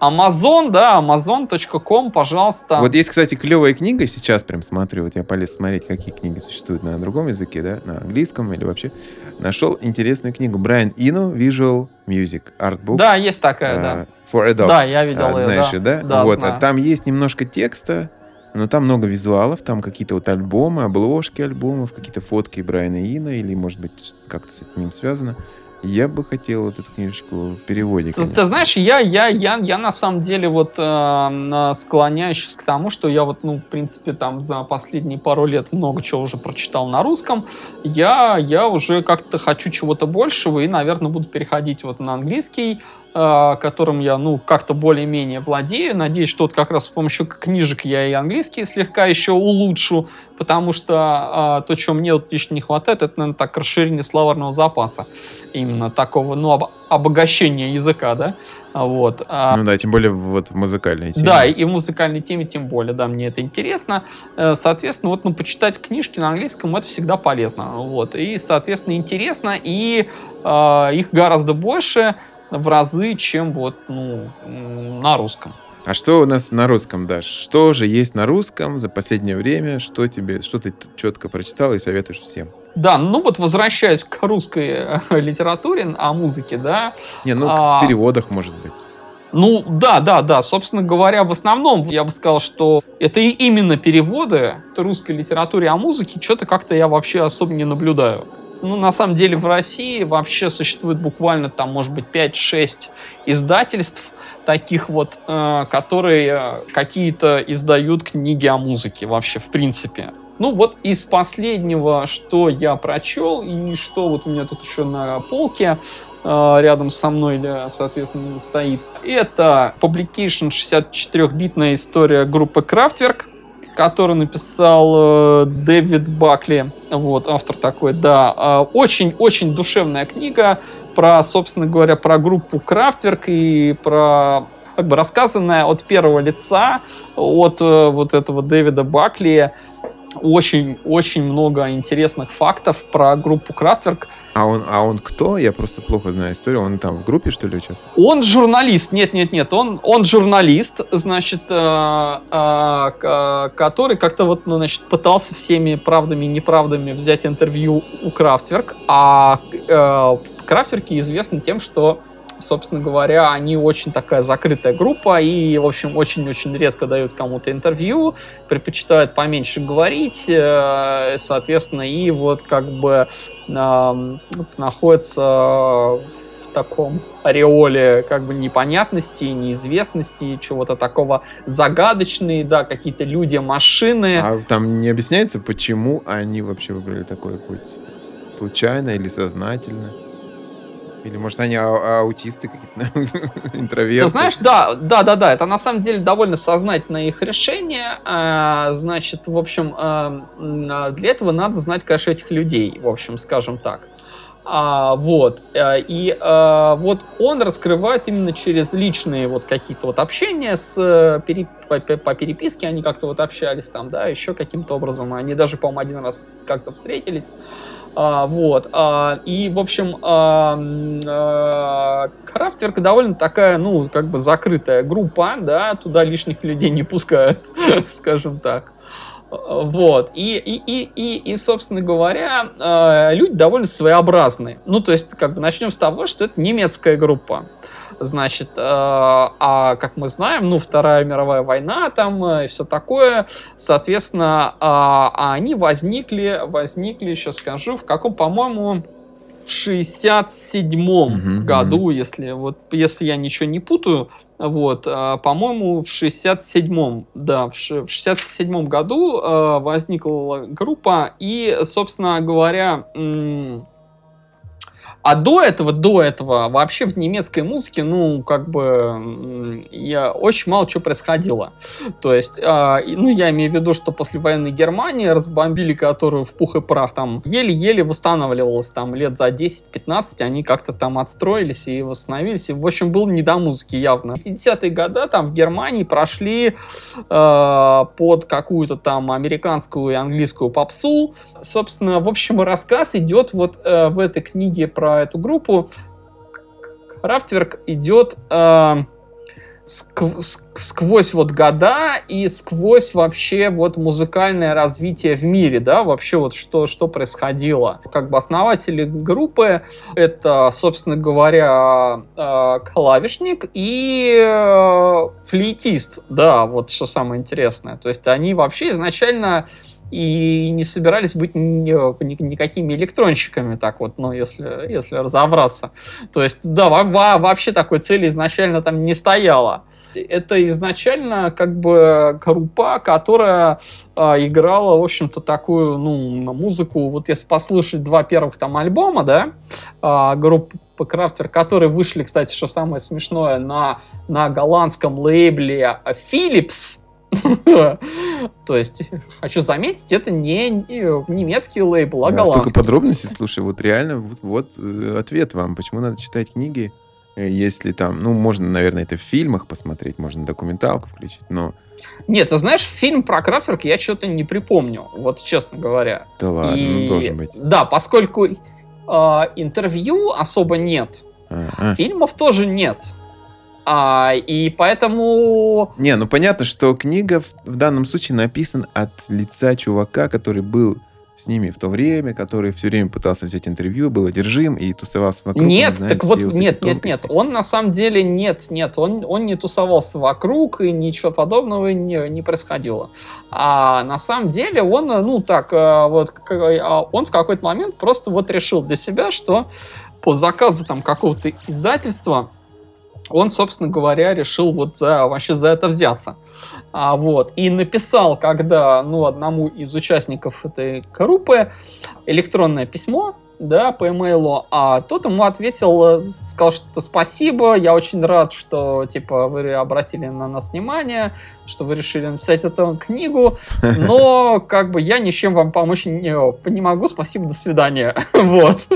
Amazon, да, amazon.com, пожалуйста. Вот есть, кстати, клевая книга, сейчас прям смотрю, вот я полез смотреть, какие книги существуют на другом языке, да, на английском или вообще. Нашел интересную книгу Брайан Ино, Visual Music, Art Book. Да, есть такая, uh, да. For Adults. Да, я видел uh, ее, Знаешь, да. да? да вот, знаю. а там есть немножко текста, но там много визуалов, там какие-то вот альбомы, обложки альбомов, какие-то фотки Брайана Ина, или, может быть, как-то с этим связано. Я бы хотел вот эту книжечку в переводе. Ты, ты знаешь, я, я, я, я на самом деле вот э, склоняюсь к тому, что я вот, ну, в принципе, там за последние пару лет много чего уже прочитал на русском. Я, я уже как-то хочу чего-то большего и, наверное, буду переходить вот на английский. А, которым я, ну, как-то более-менее владею. Надеюсь, что вот как раз с помощью книжек я и английский слегка еще улучшу, потому что а, то, чего мне вот лично не хватает, это, наверное, так расширение словарного запаса. Именно такого, ну, об, обогащения языка, да, вот. А, ну да, тем более вот в музыкальной теме. Да, и в музыкальной теме тем более, да, мне это интересно. Э, соответственно, вот, ну, почитать книжки на английском это всегда полезно, вот. И, соответственно, интересно, и э, их гораздо больше, в разы, чем вот ну, на русском. А что у нас на русском, да? Что же есть на русском за последнее время? Что тебе, что ты четко прочитал и советуешь всем? Да, ну вот возвращаясь к русской э, литературе, о музыке, да. Не, ну а... в переводах, может быть. Ну, да, да, да. Собственно говоря, в основном я бы сказал, что это именно переводы русской литературе о музыке. Что-то как-то я вообще особо не наблюдаю. Ну, на самом деле в России вообще существует буквально там, может быть, 5-6 издательств, таких вот, э, которые э, какие-то издают книги о музыке вообще, в принципе. Ну вот из последнего, что я прочел и что вот у меня тут еще на полке э, рядом со мной, соответственно, стоит, это Publication 64-битная история группы Kraftwerk который написал э, Дэвид Бакли, вот, автор такой, да. Очень-очень э, душевная книга про, собственно говоря, про группу Крафтверк и про как бы рассказанная от первого лица, от э, вот этого Дэвида Бакли, очень-очень много интересных фактов про группу Крафтверк. А он, а он кто? Я просто плохо знаю историю. Он там в группе, что ли, участвует? Он журналист. Нет-нет-нет, он, он журналист, значит, э, э, который как-то вот, ну, значит, пытался всеми правдами и неправдами взять интервью у Крафтверк. А э, Крафтверки известны тем, что собственно говоря, они очень такая закрытая группа и, в общем, очень-очень редко дают кому-то интервью, предпочитают поменьше говорить, э, соответственно, и вот как бы находятся в таком ореоле как бы непонятности, неизвестности, чего-то такого загадочные, да, какие-то люди, машины. А там не объясняется, почему они вообще выбрали такой путь? Случайно или сознательно? Или, может, они а аутисты какие-то, интроверты? Ты знаешь, да, да, да, да, это на самом деле довольно сознательное их решение. А, значит, в общем, а, а, для этого надо знать, конечно, этих людей, в общем, скажем так. А, вот. Э, и а, вот он раскрывает именно через личные вот какие-то вот общения с э, пере, по, по переписке, они как-то вот общались там, да, еще каким-то образом. Они даже, по-моему, один раз как-то встретились. А, вот. А, и, в общем, а, а, Крафтверк довольно такая, ну, как бы закрытая группа, да, туда лишних людей не пускают, скажем так. Вот. И, и, и, и, и собственно говоря, э, люди довольно своеобразные. Ну, то есть, как бы начнем с того, что это немецкая группа. Значит, э, а как мы знаем, ну, Вторая мировая война там э, и все такое, соответственно, они возникли, возникли, сейчас скажу, в каком, по-моему, в 67 угу, году, угу. если вот если я ничего не путаю, вот, а, по-моему, в 67-м, да, в 67 году а, возникла группа, и, собственно говоря, а до этого, до этого, вообще в немецкой музыке, ну, как бы, я, очень мало чего происходило. То есть, э, ну, я имею в виду, что после военной Германии разбомбили, которую в пух и прах там еле-еле восстанавливалась, там, лет за 10-15 они как-то там отстроились и восстановились. И, в общем, был не до музыки явно. 50-е годы там в Германии прошли э, под какую-то там американскую и английскую попсу. Собственно, в общем, рассказ идет вот э, в этой книге про эту группу, Крафтверк идет э, сквозь вот года и сквозь вообще вот музыкальное развитие в мире, да, вообще вот что, что происходило. Как бы основатели группы это, собственно говоря, э, клавишник и э, флейтист, да, вот что самое интересное. То есть они вообще изначально и не собирались быть ни, никакими электронщиками, так вот, ну, если, если разобраться. То есть, да, вообще такой цели изначально там не стояло это изначально как бы группа, которая а, играла, в общем-то, такую, ну, музыку. Вот если послушать два первых там альбома, да, а, группы Крафтер, которые вышли, кстати, что самое смешное, на, на голландском лейбле Philips, то есть, хочу заметить, это не немецкий лейбл, а голландский. Столько подробностей, слушай, вот реально, вот, э, ответ вам, почему надо читать книги, э, если там, ну, можно, наверное, это в фильмах посмотреть, можно документалку включить, но... Нет, ты знаешь, фильм про Крафтверк я что-то не припомню, вот честно говоря. Да ладно, ну, И... ну должен быть. Да, поскольку э, интервью особо нет, а -а. фильмов тоже нет. А, и поэтому... Не, ну понятно, что книга в, в данном случае написана от лица чувака, который был с ними в то время, который все время пытался взять интервью, был одержим и тусовался вокруг. Нет, знает, так вот, вот нет, нет, нет, он на самом деле нет, нет, он, он не тусовался вокруг и ничего подобного не, не происходило. А на самом деле он, ну так, э, вот, а он в какой-то момент просто вот решил для себя, что по заказу там какого-то издательства он, собственно говоря, решил вот за, вообще за это взяться. А, вот. И написал, когда ну, одному из участников этой группы электронное письмо, да, по имейлу, а тот ему ответил, э, сказал, что спасибо, я очень рад, что, типа, вы обратили на нас внимание, что вы решили написать эту книгу, но, как бы, я ничем вам помочь не, не могу, спасибо, до свидания, вот.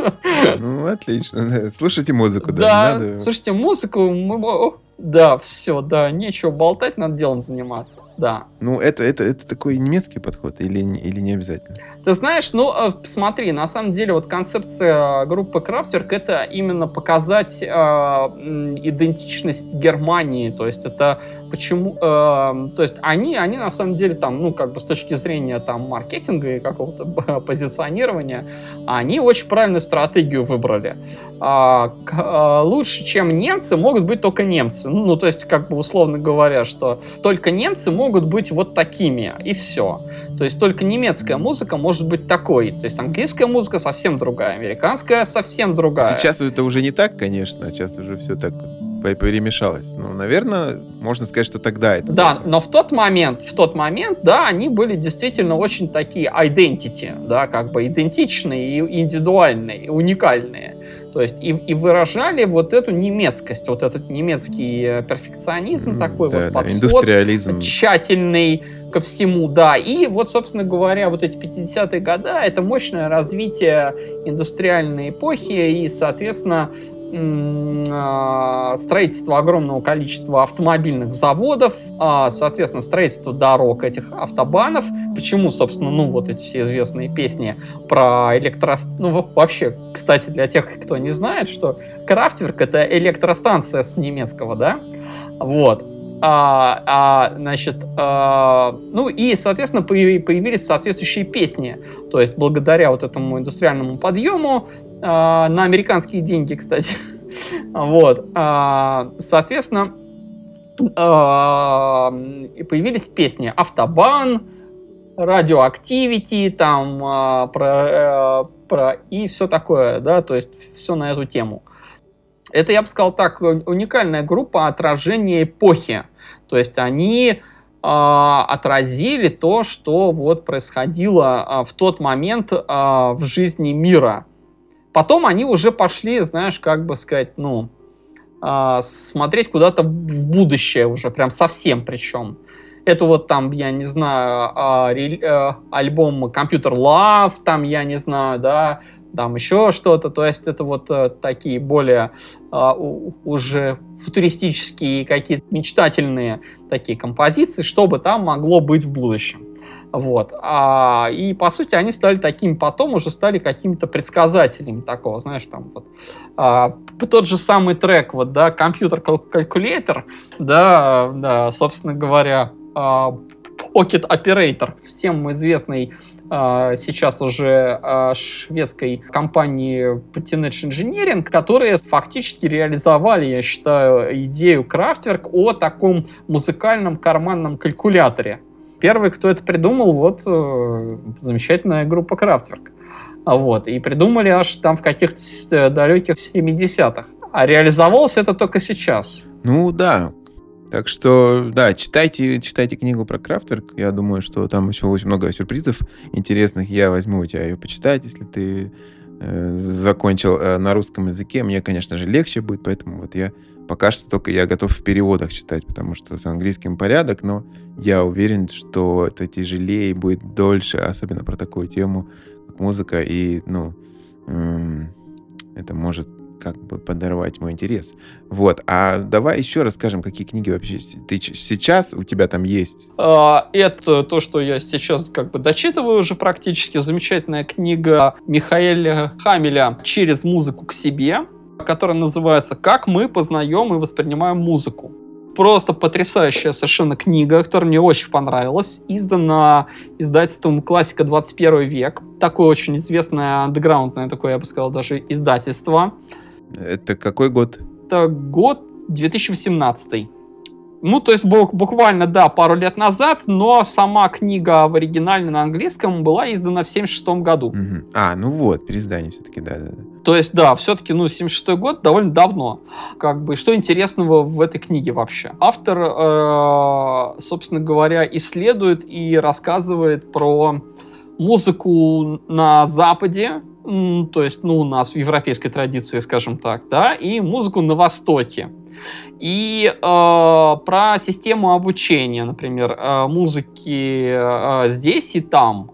Ну, отлично, слушайте музыку, да, Да, слушайте музыку, мы, да, все, да, нечего болтать, надо делом заниматься, да. Ну, это, это, это такой немецкий подход или, или не обязательно? Ты знаешь, ну, э, смотри, на самом деле вот концепция группы Крафтерк это именно показать э, идентичность Германии, то есть это почему, э, то есть они, они на самом деле там, ну, как бы с точки зрения там маркетинга и какого-то позиционирования, они очень правильную стратегию выбрали. К, а, лучше, чем немцы, могут быть только немцы. Ну, то есть, как бы условно говоря, что только немцы могут быть вот такими, и все. То есть, только немецкая музыка может быть такой. То есть, английская музыка совсем другая, американская совсем другая. Сейчас это уже не так, конечно, сейчас уже все так перемешалось. Ну, наверное, можно сказать, что тогда это. Да, было. но в тот момент, в тот момент, да, они были действительно очень такие identity, да, как бы идентичные и индивидуальные, и уникальные. То есть и, и выражали вот эту немецкость, вот этот немецкий э, перфекционизм mm, такой да, вот да, подход, индустриализм. тщательный ко всему, да. И вот, собственно говоря, вот эти 50-е годы, это мощное развитие индустриальной эпохи и, соответственно, строительство огромного количества автомобильных заводов, а, соответственно, строительство дорог этих автобанов. Почему, собственно, ну, вот эти все известные песни про электро... Ну, вообще, кстати, для тех, кто не знает, что Крафтверк — это электростанция с немецкого, да? Вот. А, а, значит, а, ну и, соответственно, появились соответствующие песни. То есть, благодаря вот этому индустриальному подъему, а, на американские деньги, кстати, вот, а, соответственно, а, появились песни «Автобан», радиоактивити, там, про, э, про, и все такое, да, то есть все на эту тему. Это, я бы сказал так, уникальная группа отражения эпохи. То есть они отразили то, что вот происходило в тот момент в жизни мира. Потом они уже пошли, знаешь, как бы сказать, ну, э, смотреть куда-то в будущее уже, прям совсем причем. Это вот там, я не знаю, э, э, альбом Computer Love, там, я не знаю, да, там еще что-то. То есть это вот э, такие более э, уже футуристические какие-то мечтательные такие композиции, чтобы там могло быть в будущем. Вот. А, и, по сути, они стали такими потом, уже стали какими-то предсказателями такого, знаешь, там вот. А, тот же самый трек, вот, да, компьютер калькулятор, да, да, собственно говоря, а, Pocket Operator, всем известный а, сейчас уже а, шведской компании Teenage Engineering, которые фактически реализовали, я считаю, идею Kraftwerk о таком музыкальном карманном калькуляторе. Первый, кто это придумал, вот э, замечательная группа Крафтверк. Вот. И придумали аж там в каких-то э, далеких 70-х. А реализовалось это только сейчас. Ну да. Так что, да, читайте, читайте книгу про Крафтверк. Я думаю, что там еще очень много сюрпризов интересных. Я возьму у тебя ее почитать, если ты э, закончил э, на русском языке. Мне, конечно же, легче будет, поэтому вот я пока что только я готов в переводах читать, потому что с английским порядок, но я уверен, что это тяжелее будет дольше, особенно про такую тему, как музыка, и, ну, эм, это может как бы подорвать мой интерес. Вот. А давай еще расскажем, какие книги вообще ты сейчас у тебя там есть. А, это то, что я сейчас как бы дочитываю уже практически. Замечательная книга Михаэля Хамеля «Через музыку к себе», которая называется «Как мы познаем и воспринимаем музыку» просто потрясающая совершенно книга, которая мне очень понравилась. Издана издательством «Классика 21 век». Такое очень известное андеграундное такое, я бы сказал, даже издательство. Это какой год? Это год 2018. Ну, то есть буквально, да, пару лет назад, но сама книга в оригинале на английском была издана в 76 году. Угу. А, ну вот, переиздание все-таки, да-да-да. То есть, да, все-таки, ну, 76 год довольно давно. Как бы, что интересного в этой книге вообще? Автор, э, собственно говоря, исследует и рассказывает про музыку на Западе, то есть, ну, у нас в европейской традиции, скажем так, да, и музыку на Востоке. И э, про систему обучения, например, э, музыки э, здесь и там,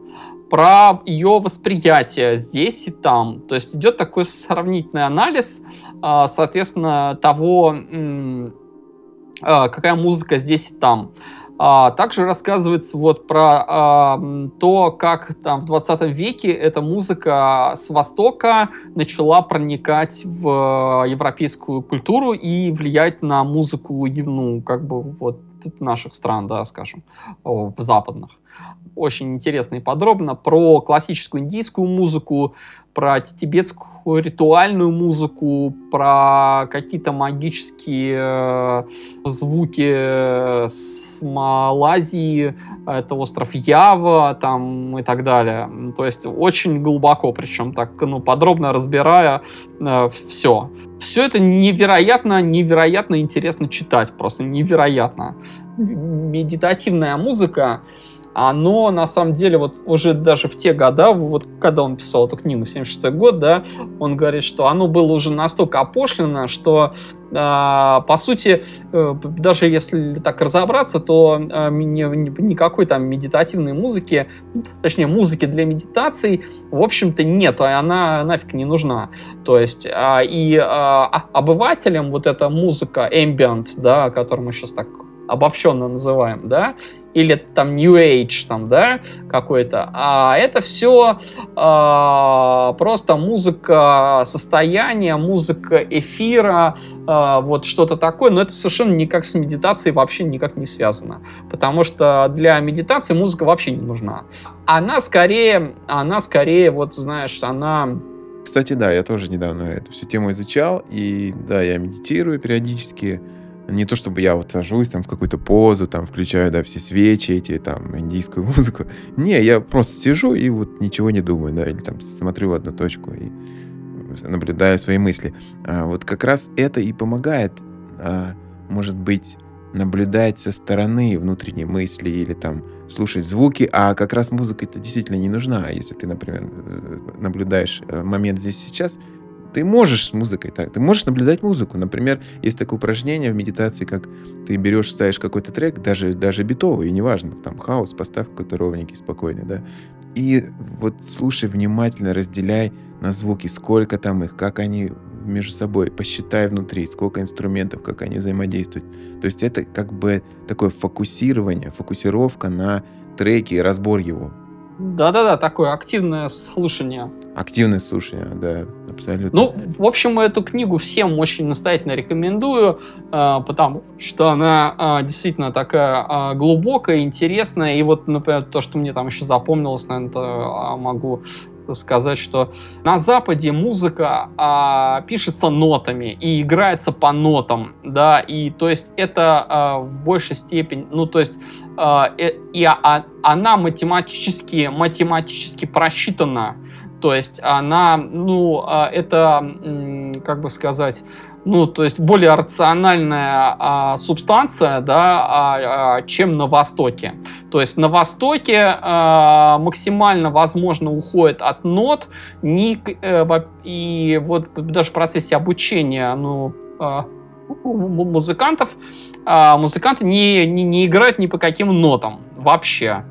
про ее восприятие здесь и там. То есть идет такой сравнительный анализ, э, соответственно, того, э, какая музыка здесь и там. А, также рассказывается вот про а, то, как там в 20 веке эта музыка с Востока начала проникать в европейскую культуру и влиять на музыку, ну, как бы вот наших стран, да, скажем, западных. Очень интересно и подробно про классическую индийскую музыку, про тибетскую ритуальную музыку, про какие-то магические э, звуки с Малайзии, это остров Ява там и так далее. То есть очень глубоко, причем так ну, подробно разбирая э, все. Все это невероятно, невероятно интересно читать, просто невероятно. Медитативная музыка, оно на самом деле вот уже даже в те года, вот когда он писал эту книгу, 76 год, да, он говорит, что оно было уже настолько опошлено, что э, по сути, э, даже если так разобраться, то ни, никакой там медитативной музыки, точнее музыки для медитаций, в общем-то нет, она нафиг не нужна. То есть э, и обывателям вот эта музыка ambient, да, о которой мы сейчас так обобщенно называем, да, или там New Age, там, да, какой-то, а это все а, просто музыка состояния, музыка эфира, а, вот что-то такое, но это совершенно никак с медитацией вообще никак не связано, потому что для медитации музыка вообще не нужна. Она скорее, она скорее, вот знаешь, она кстати, да, я тоже недавно эту всю тему изучал, и да, я медитирую периодически, не то чтобы я вот сажусь там в какую-то позу, там включаю, да, все свечи эти, там, индийскую музыку. Не, я просто сижу и вот ничего не думаю, да, или там смотрю в одну точку и наблюдаю свои мысли. А вот как раз это и помогает, а, может быть, наблюдать со стороны внутренние мысли или там слушать звуки, а как раз музыка это действительно не нужна. Если ты, например, э, наблюдаешь э, момент здесь сейчас, ты можешь с музыкой так, ты можешь наблюдать музыку. Например, есть такое упражнение в медитации, как ты берешь, ставишь какой-то трек, даже, даже битовый, и неважно, там хаос, поставь какой-то ровненький, спокойный, да, и вот слушай внимательно, разделяй на звуки, сколько там их, как они между собой, посчитай внутри, сколько инструментов, как они взаимодействуют. То есть это как бы такое фокусирование, фокусировка на треке, разбор его. Да-да-да, такое активное слушание. Активное слушание, да, абсолютно. Ну, в общем, эту книгу всем очень настоятельно рекомендую, э, потому что она э, действительно такая э, глубокая, интересная. И вот, например, то, что мне там еще запомнилось, наверное, могу сказать, что на Западе музыка а, пишется нотами и играется по нотам, да, и то есть это а, в большей степени, ну то есть а, и а, она математически математически просчитана, то есть она, ну а, это как бы сказать ну, то есть более рациональная а, субстанция, да, а, а, чем на Востоке. То есть на Востоке а, максимально возможно уходит от нот, не, э, и вот даже в процессе обучения, ну, а, музыкантов, а, музыканты не, не, не играют ни по каким нотам вообще.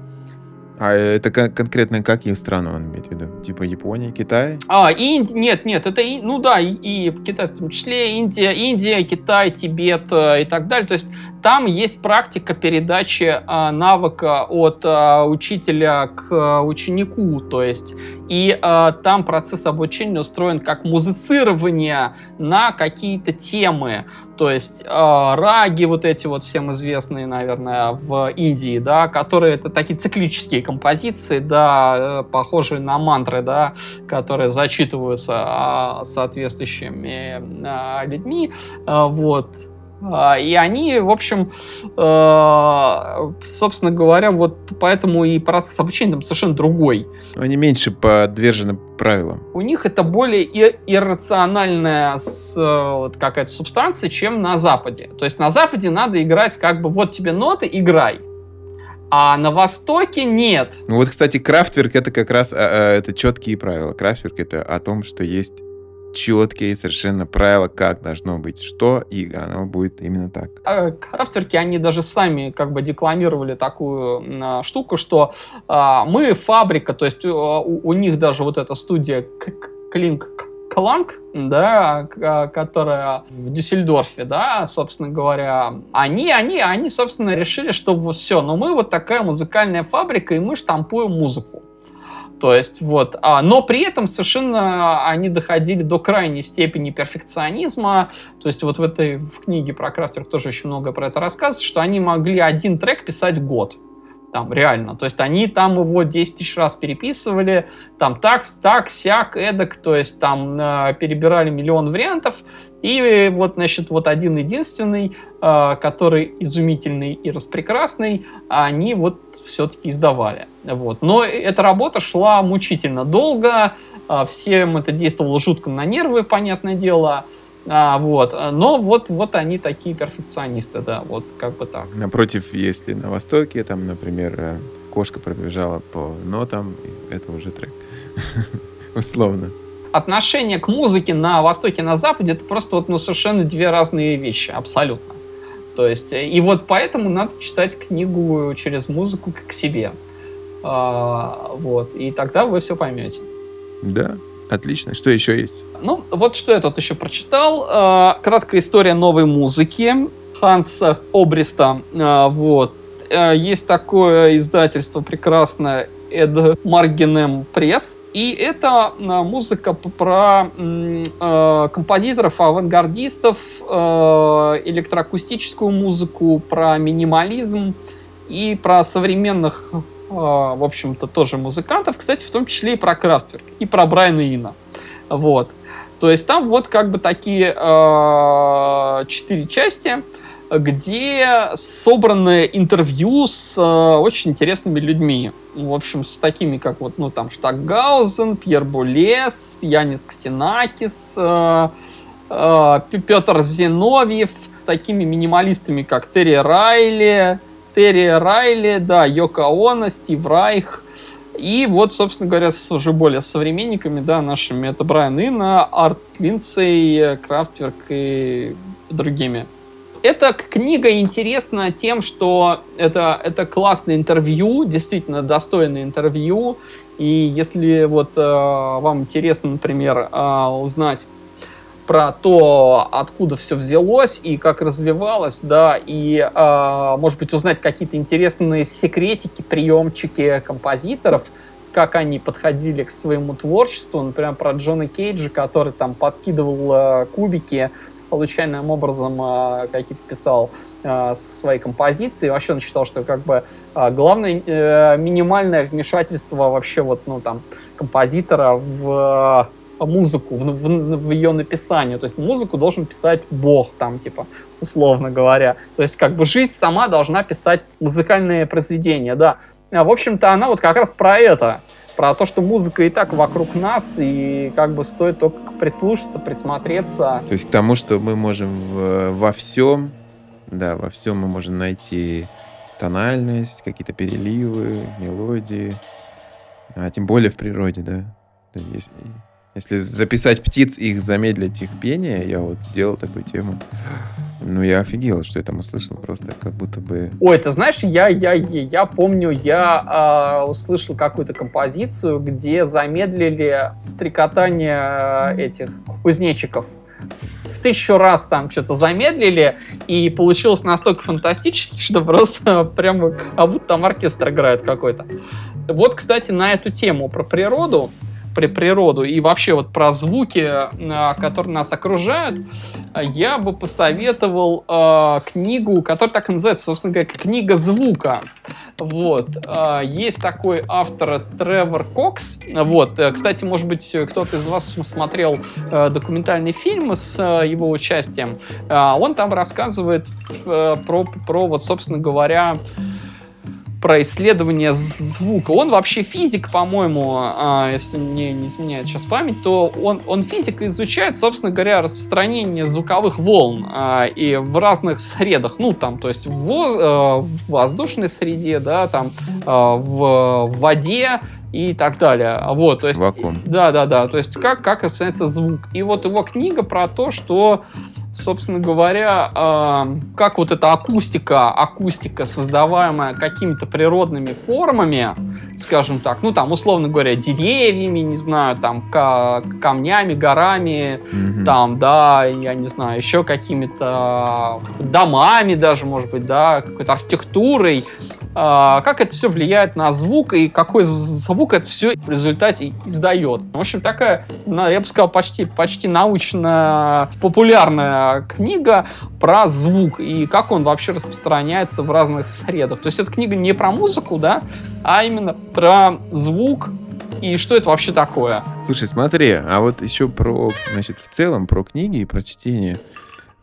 А это конкретно какие страны он имеет в виду? Типа Япония, Китай? А, Индия, нет, нет, это, ну да, и, и Китай в том числе, Индия, Индия, Китай, Тибет э, и так далее. То есть там есть практика передачи э, навыка от э, учителя к э, ученику, то есть и э, там процесс обучения устроен как музицирование на какие-то темы, то есть э, раги вот эти вот всем известные, наверное, в Индии, да, которые это такие циклические композиции, да, похожие на мантры, да, которые зачитываются э, соответствующими э, людьми, э, вот а, и они, в общем, собственно говоря, вот поэтому и процесс обучения там совершенно другой. Они меньше подвержены правилам. У них это более иррациональная вот, какая-то субстанция, чем на Западе. То есть на Западе надо играть как бы вот тебе ноты, играй. А на Востоке нет. Ну вот, кстати, Крафтверк это как раз а, а, это четкие правила. Крафтверк это о том, что есть четкие совершенно правила, как должно быть что, и оно будет именно так. А, крафтерки, они даже сами как бы декламировали такую а, штуку, что а, мы фабрика, то есть у, у них даже вот эта студия Клинк Кланк, да, которая в Дюссельдорфе, да, собственно говоря, они, они, они, собственно, решили, что все, но мы вот такая музыкальная фабрика, и мы штампуем музыку. То есть вот, а, но при этом совершенно они доходили до крайней степени перфекционизма. То есть вот в этой в книге про крафтер тоже очень много про это рассказывается, что они могли один трек писать год. Там реально. То есть они там его 10 тысяч раз переписывали, там так, так, сяк, эдак, то есть там э, перебирали миллион вариантов. И вот, значит, вот один единственный, э, который изумительный и распрекрасный, они вот все-таки издавали. Вот. Но эта работа шла мучительно долго, э, всем это действовало жутко на нервы, понятное дело. А, вот. Но вот, вот они такие перфекционисты, да, вот как бы так. Напротив, если на Востоке, там, например, э, кошка пробежала по нотам, это уже трек. Условно. Отношение к музыке на Востоке и на Западе это просто вот, ну, совершенно две разные вещи, абсолютно. То есть, э, и вот поэтому надо читать книгу через музыку как к себе. А, вот, и тогда вы все поймете. Да, отлично. Что еще есть? Ну, вот что я тут еще прочитал. Э, краткая история новой музыки Ханса Обриста. Э, вот. Э, есть такое издательство прекрасное Эд Маргенем Пресс. И это музыка про композиторов, авангардистов, электроакустическую музыку, про минимализм и про современных, в общем-то, тоже музыкантов. Кстати, в том числе и про Крафтверк, и про Брайана Ина. Вот. То есть там вот как бы такие э, четыре части, где собраны интервью с э, очень интересными людьми. В общем, с такими, как вот, ну, там, Штаггаузен, Пьер Булес, Янис Ксенакис, э, э, Петр Зиновьев, такими минималистами, как Терри Райли, Терри Райли, да, Йока Оно, Стив Райх, и вот, собственно говоря, с уже более современниками, да, нашими, это Брайан Инна, Арт Линдсей, Крафтверк и другими. Эта книга интересна тем, что это, это классное интервью, действительно достойное интервью. И если вот э, вам интересно, например, э, узнать про то, откуда все взялось и как развивалось, да, и, э, может быть, узнать какие-то интересные секретики, приемчики композиторов, как они подходили к своему творчеству, например, про Джона Кейджа, который там подкидывал э, кубики, случайным образом э, какие-то писал э, свои композиции. Вообще он считал, что как бы э, главное э, минимальное вмешательство вообще вот, ну там, композитора в музыку, в, в, в ее написание. То есть музыку должен писать Бог, там, типа, условно говоря. То есть, как бы жизнь сама должна писать музыкальные произведения, да. А, в общем-то, она вот как раз про это. Про то, что музыка и так вокруг нас, и как бы стоит только прислушаться, присмотреться. То есть к тому, что мы можем во всем, да, во всем мы можем найти тональность, какие-то переливы, мелодии, а тем более в природе, да. Если, записать птиц, их замедлить их пение, я вот делал такую тему. Ну, я офигел, что я там услышал просто, как будто бы... Ой, ты знаешь, я, я, я помню, я э, услышал какую-то композицию, где замедлили стрекотание этих кузнечиков. В тысячу раз там что-то замедлили, и получилось настолько фантастически, что просто прямо как будто там оркестр играет какой-то. Вот, кстати, на эту тему про природу, про природу и вообще вот про звуки, а, которые нас окружают, я бы посоветовал э, книгу, которая так и называется, собственно говоря, книга звука. Вот. Э, есть такой автор Тревор Кокс. Вот. Э, кстати, может быть, кто-то из вас смотрел э, документальный фильм с э, его участием. Он там рассказывает про, про, вот, собственно говоря, про исследование звука. Он вообще физик, по-моему, а, если мне не изменяет сейчас память, то он, он физик и изучает, собственно говоря, распространение звуковых волн а, и в разных средах. Ну, там, то есть в, воз, а, в воздушной среде, да, там, а, в, в воде, и так далее. Вот, то есть, Вакуум. Да, да, да. То есть как, как распространяется звук. И вот его книга про то, что, собственно говоря, э, как вот эта акустика, акустика, создаваемая какими-то природными формами, скажем так, ну там, условно говоря, деревьями, не знаю, там, камнями, горами, mm-hmm. там, да, я не знаю, еще какими-то домами даже, может быть, да, какой-то архитектурой, а, как это все влияет на звук и какой звук это все в результате издает. В общем, такая, я бы сказал, почти, почти научная книга про звук и как он вообще распространяется в разных средах. То есть эта книга не про музыку, да, а именно про звук и что это вообще такое. Слушай, смотри, а вот еще про, значит, в целом про книги и про чтение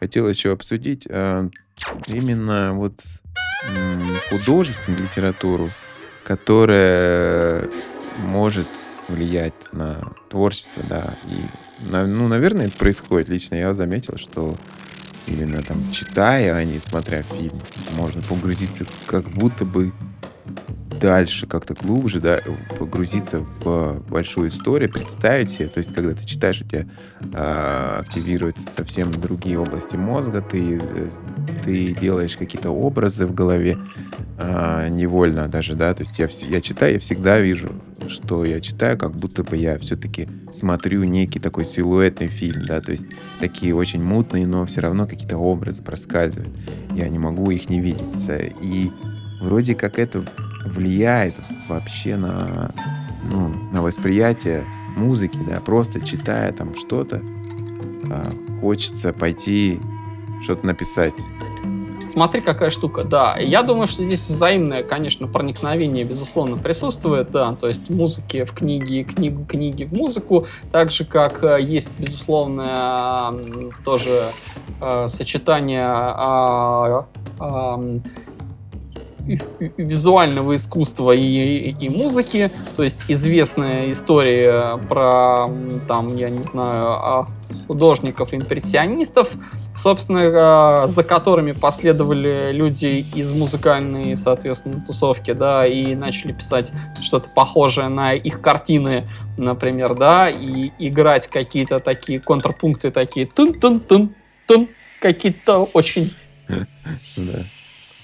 хотел еще обсудить а, именно вот художественную литературу, которая может влиять на творчество, да. И, ну, наверное, это происходит. Лично я заметил, что именно там читая, а не смотря фильм, можно погрузиться как будто бы дальше, как-то глубже, да, погрузиться в большую историю, представить себе, то есть, когда ты читаешь, у тебя э, активируются совсем другие области мозга, ты, э, ты делаешь какие-то образы в голове э, невольно даже, да, то есть я, я читаю, я всегда вижу, что я читаю, как будто бы я все-таки смотрю некий такой силуэтный фильм, да, то есть такие очень мутные, но все равно какие-то образы проскальзывают. Я не могу их не видеть. И вроде как это влияет вообще на, ну, на восприятие музыки, да, просто читая там что-то, а, хочется пойти что-то написать. Смотри, какая штука, да. Я думаю, что здесь взаимное, конечно, проникновение, безусловно, присутствует, да, то есть музыки в книге книгу книги в музыку, так же, как э, есть, безусловно, тоже э, сочетание э, э, визуального искусства и, и музыки, то есть известная история про, там, я не знаю, художников-импрессионистов, собственно, за которыми последовали люди из музыкальной, соответственно, тусовки, да, и начали писать что-то похожее на их картины, например, да, и играть какие-то такие контрпункты, такие тун-тун-тун-тун, какие-то очень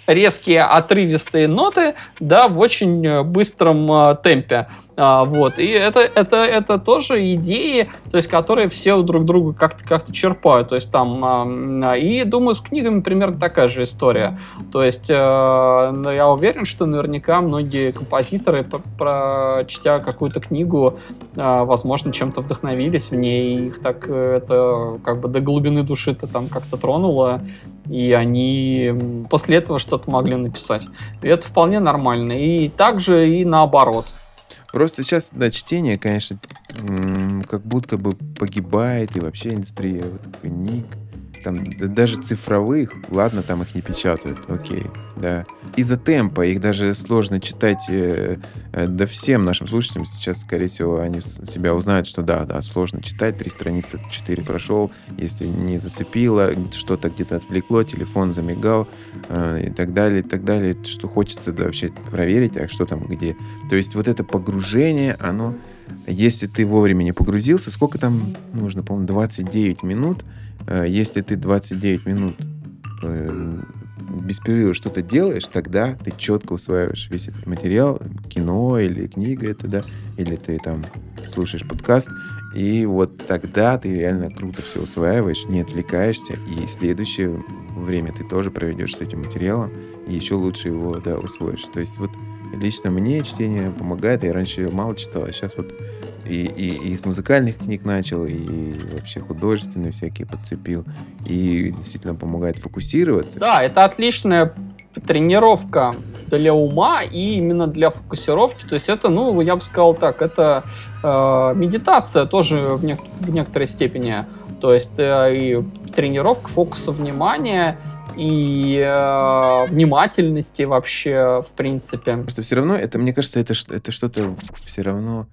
резкие, отрывистые ноты, да, в очень быстром э, темпе. А, вот. И это, это, это тоже идеи, то есть, которые все друг друга как-то как черпают. То есть, там, и думаю, с книгами примерно такая же история. То есть, э, я уверен, что наверняка многие композиторы, прочтя какую-то книгу, э, возможно, чем-то вдохновились в ней, их так э, это как бы до глубины души-то там как-то тронуло, и они после этого что-то могли написать. И это вполне нормально. И также и наоборот. Просто сейчас, да, чтение, конечно, как будто бы погибает, и вообще индустрия вот книг там даже цифровых, ладно, там их не печатают, окей, да. Из-за темпа их даже сложно читать, э, э, да всем нашим слушателям сейчас, скорее всего, они себя узнают, что да, да, сложно читать, три страницы, четыре прошел, если не зацепило, что-то где-то отвлекло, телефон замигал э, и так далее, и так далее, что хочется да, вообще проверить, а что там где. То есть вот это погружение, оно если ты вовремя не погрузился, сколько там нужно, по-моему, 29 минут. Э, если ты 29 минут э, без перерыва что-то делаешь, тогда ты четко усваиваешь весь этот материал, кино или книга это, да, или ты там слушаешь подкаст, и вот тогда ты реально круто все усваиваешь, не отвлекаешься, и следующее время ты тоже проведешь с этим материалом, и еще лучше его, да, усвоишь. То есть вот лично мне чтение помогает. Я раньше мало читал, а сейчас вот и, и, и из музыкальных книг начал, и вообще художественные всякие подцепил. И действительно помогает фокусироваться. Да, это отличная тренировка для ума и именно для фокусировки. То есть это, ну, я бы сказал так, это э, медитация тоже в, не, в некоторой степени. То есть э, и тренировка фокуса внимания и э, внимательности вообще, в принципе. Просто все равно, это, мне кажется, это, это что-то все равно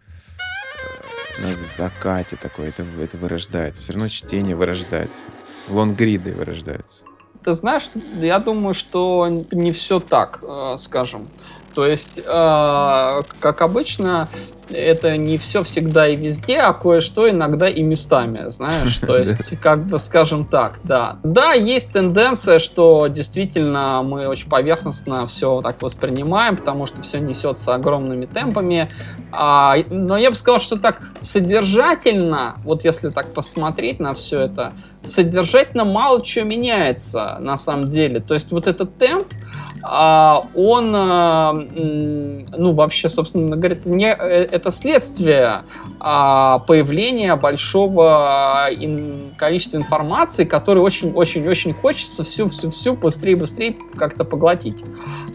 э, на закате такое, это, это вырождается. Все равно чтение вырождается. Лонгриды вырождаются. Ты знаешь, я думаю, что не все так, э, скажем. То есть, э, как обычно, это не все всегда и везде, а кое-что иногда и местами, знаешь, то есть, как бы, скажем так, да. Да, есть тенденция, что действительно мы очень поверхностно все так воспринимаем, потому что все несется огромными темпами, а, но я бы сказал, что так содержательно, вот если так посмотреть на все это, содержательно мало чего меняется на самом деле, то есть вот этот темп, а, он, а, ну, вообще, собственно говоря, это, не, э, это следствие а, появления большого количества информации, которую очень-очень-очень хочется всю-всю-всю быстрее-быстрее как-то поглотить.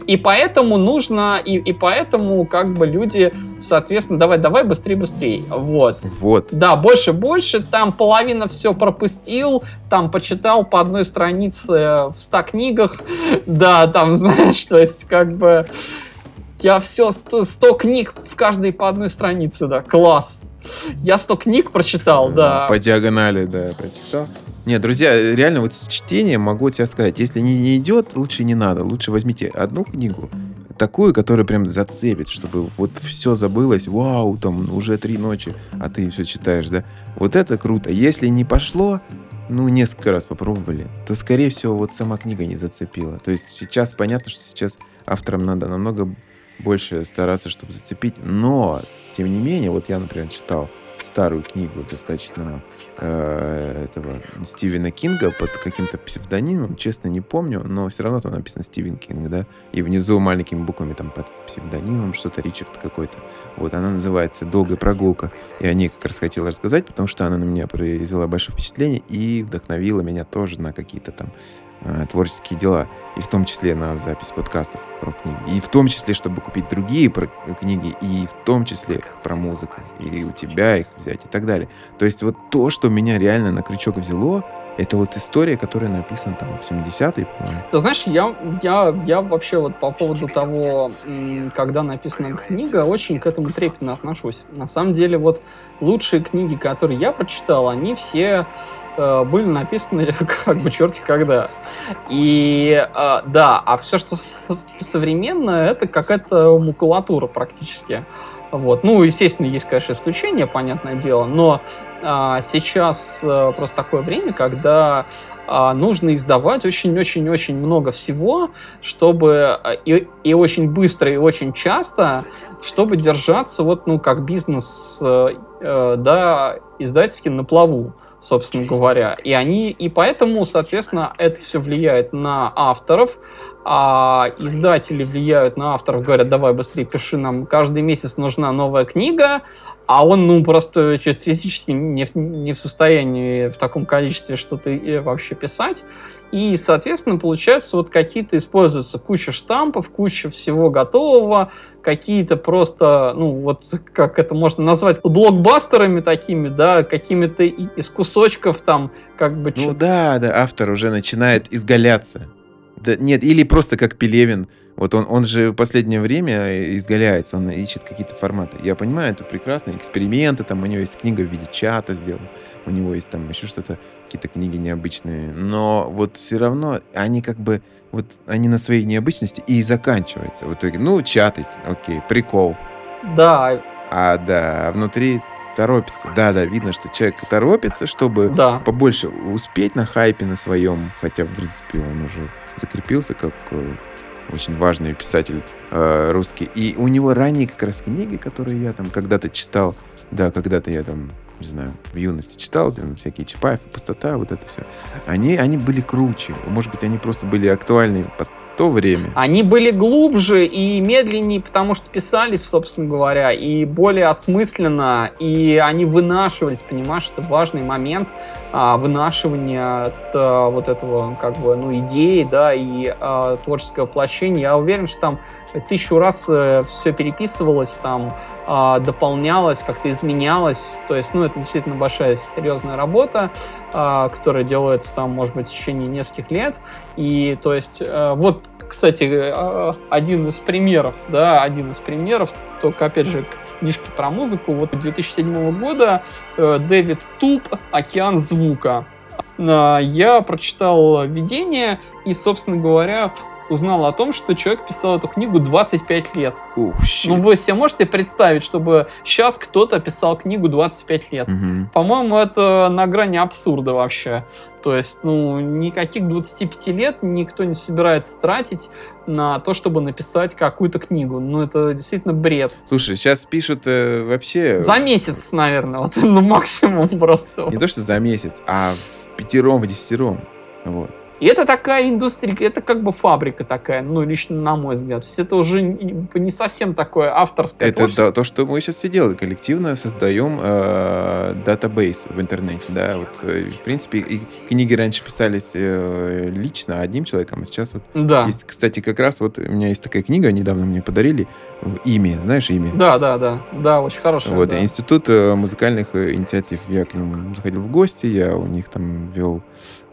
И поэтому нужно, и, и поэтому как бы люди, соответственно, давай-давай быстрее-быстрее. Вот. Вот. Да, больше-больше, там половина все пропустил, там почитал по одной странице в 100 книгах, да, там, знаешь, то есть как бы я все, 100, 100 книг в каждой по одной странице, да, класс. Я 100 книг прочитал, да. По диагонали, да, прочитал. Нет, друзья, реально вот с чтением могу тебе сказать, если не, не идет, лучше не надо. Лучше возьмите одну книгу, такую, которая прям зацепит, чтобы вот все забылось, вау, там уже три ночи, а ты все читаешь, да. Вот это круто. Если не пошло, ну, несколько раз попробовали, то, скорее всего, вот сама книга не зацепила. То есть сейчас понятно, что сейчас авторам надо намного больше стараться, чтобы зацепить. Но, тем не менее, вот я, например, читал старую книгу достаточно э, этого Стивена Кинга под каким-то псевдонимом, честно не помню, но все равно там написано Стивен Кинг, да, и внизу маленькими буквами там под псевдонимом что-то Ричард какой-то. Вот, она называется «Долгая прогулка», и о ней как раз хотел рассказать, потому что она на меня произвела большое впечатление и вдохновила меня тоже на какие-то там творческие дела, и в том числе на запись подкастов про книги, и в том числе, чтобы купить другие про книги, и в том числе про музыку, и у тебя их взять и так далее. То есть вот то, что меня реально на крючок взяло, это вот история, которая написана там в 70-е, по-моему. Ты знаешь, я, я, я вообще вот по поводу того, когда написана книга, очень к этому трепетно отношусь. На самом деле, вот лучшие книги, которые я прочитал, они все э, были написаны как бы черти когда. И э, да, а все, что современное, это какая-то макулатура практически. Вот. Ну, естественно, есть, конечно, исключения, понятное дело, но а, сейчас а, просто такое время, когда а, нужно издавать очень-очень-очень много всего, чтобы и, и очень быстро, и очень часто, чтобы держаться вот, ну, как бизнес, да, издательский на плаву собственно говоря. И они, и поэтому, соответственно, это все влияет на авторов, а издатели влияют на авторов, говорят, давай быстрее пиши, нам каждый месяц нужна новая книга, а он, ну, просто чисто физически не в, не в состоянии в таком количестве что-то вообще писать. И, соответственно, получается, вот какие-то используются куча штампов, куча всего готового, какие-то просто, ну, вот как это можно назвать, блокбастерами такими, да, какими-то из кусочков там, как бы... Ну да, да, автор уже начинает изгаляться. Да, нет, или просто как Пелевин. Вот он, он же в последнее время изгаляется, он ищет какие-то форматы. Я понимаю, это прекрасно. Эксперименты, там у него есть книга в виде чата сделана, у него есть там еще что-то, какие-то книги необычные. Но вот все равно они как бы, вот они на своей необычности и заканчиваются в итоге. Ну, чаты, окей, прикол. Да. А, да, внутри торопится. Да, да, видно, что человек торопится, чтобы да. побольше успеть на хайпе на своем, хотя, в принципе, он уже закрепился как э, очень важный писатель э, русский. И у него ранние как раз книги, которые я там когда-то читал, да, когда-то я там, не знаю, в юности читал, там всякие Чапаев, пустота, вот это все. Они, они были круче. Может быть, они просто были актуальны под то время. Они были глубже и медленнее, потому что писались, собственно говоря, и более осмысленно, и они вынашивались, понимаешь, это важный момент а, вынашивания а, вот этого, как бы, ну, идеи, да, и а, творческого воплощения. Я уверен, что там тысячу раз э, все переписывалось, там, а, дополнялось, как-то изменялось. То есть, ну, это действительно большая серьезная работа, а, которая делается там, может быть, в течение нескольких лет. И, то есть, а, вот, кстати, а, один из примеров, да, один из примеров, только, опять же, книжки про музыку. Вот 2007 года э, Дэвид Туп «Океан звука». Я прочитал введение, и, собственно говоря, узнал о том, что человек писал эту книгу 25 лет. Oh, ну, вы себе можете представить, чтобы сейчас кто-то писал книгу 25 лет? Mm-hmm. По-моему, это на грани абсурда вообще. То есть, ну, никаких 25 лет никто не собирается тратить на то, чтобы написать какую-то книгу. Ну, это действительно бред. Слушай, сейчас пишут э, вообще... За месяц, наверное, вот, ну, максимум просто. Не то, что за месяц, а в пятером, в десятером. Вот. И это такая индустрия, это как бы фабрика такая, ну, лично на мой взгляд. То есть это уже не совсем такое авторское Это творчество. то, то, что мы сейчас все делаем, коллективно создаем э, датабейс в интернете, да, вот, э, в принципе, и книги раньше писались э, лично одним человеком, а сейчас вот да. есть, кстати, как раз вот у меня есть такая книга, недавно мне подарили, имя, знаешь, имя? Да, да, да, да, очень хорошая. Вот, да. Институт э, музыкальных э, инициатив, я к ним заходил в гости, я у них там вел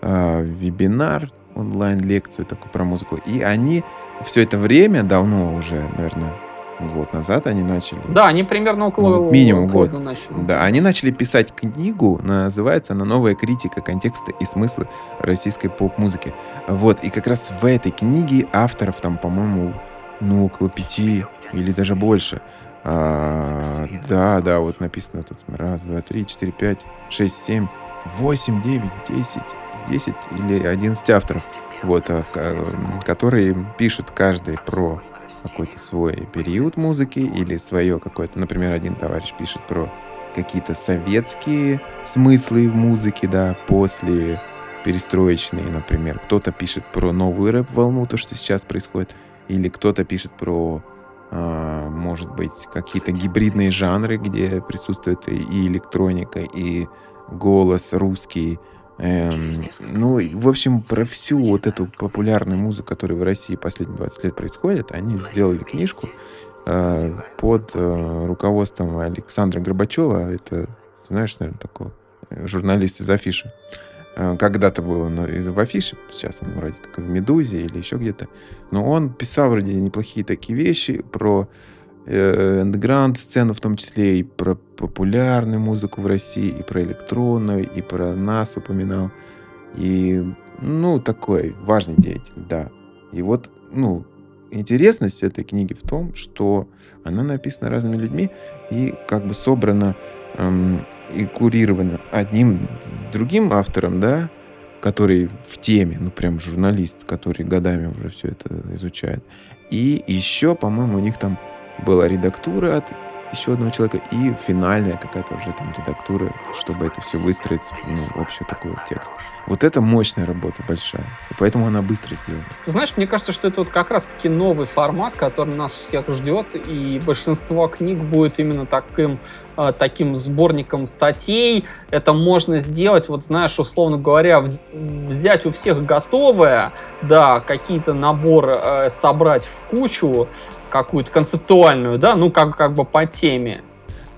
э, вебинар, онлайн-лекцию такую про музыку. И они все это время, давно уже, наверное, год назад они начали. Да, они примерно около ну, минимум год. Начали. Да, они начали писать книгу, называется она «Новая критика контекста и смысла российской поп-музыки». Вот, и как раз в этой книге авторов там, по-моему, ну, около пяти или даже больше. А, да, да, вот написано тут раз, два, три, четыре, пять, шесть, семь, восемь, девять, десять, 10 или 11 авторов, вот, а которые пишут каждый про какой-то свой период музыки или свое какое-то, например, один товарищ пишет про какие-то советские смыслы в музыке, да, после перестроечные, например. Кто-то пишет про новую рэп-волну, то, что сейчас происходит, или кто-то пишет про, э, может быть, какие-то гибридные жанры, где присутствует и электроника, и голос русский, Эм, ну, в общем, про всю вот эту популярную музыку, которая в России последние 20 лет происходит, они сделали книжку э, под э, руководством Александра Горбачева. Это, знаешь, наверное, такой э, журналист из Афиши. Э, когда-то было но из в Афише, сейчас он вроде как в Медузе или еще где-то. Но он писал вроде неплохие такие вещи про андеграунд сцену в том числе и про популярную музыку в России, и про электронную, и про нас упоминал. И, ну, такой важный деятель, да. И вот, ну, интересность этой книги в том, что она написана разными людьми и как бы собрана эм, и курировано одним другим автором, да, который в теме, ну прям журналист, который годами уже все это изучает. И еще, по-моему, у них там была редактура от еще одного человека и финальная какая-то уже там редактура, чтобы это все выстроить ну, общий такой вот текст. Вот это мощная работа большая, и поэтому она быстро сделана. Знаешь, мне кажется, что это вот как раз-таки новый формат, который нас всех ждет, и большинство книг будет именно таким э, таким сборником статей. Это можно сделать, вот знаешь, условно говоря, взять у всех готовое, да, какие-то наборы э, собрать в кучу, какую-то концептуальную, да, ну, как, как бы по теме.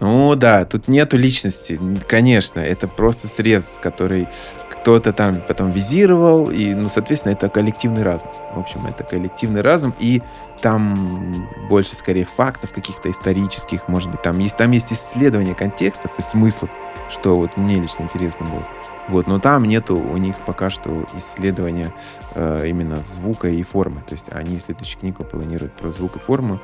Ну да, тут нету личности, конечно, это просто срез, который кто-то там потом визировал, и, ну, соответственно, это коллективный разум. В общем, это коллективный разум, и там больше, скорее, фактов каких-то исторических, может быть, там есть, там есть исследование контекстов и смыслов, что вот мне лично интересно было. Вот, но там нету у них пока что исследования э, именно звука и формы. То есть они следующую книгу планируют про звук и форму.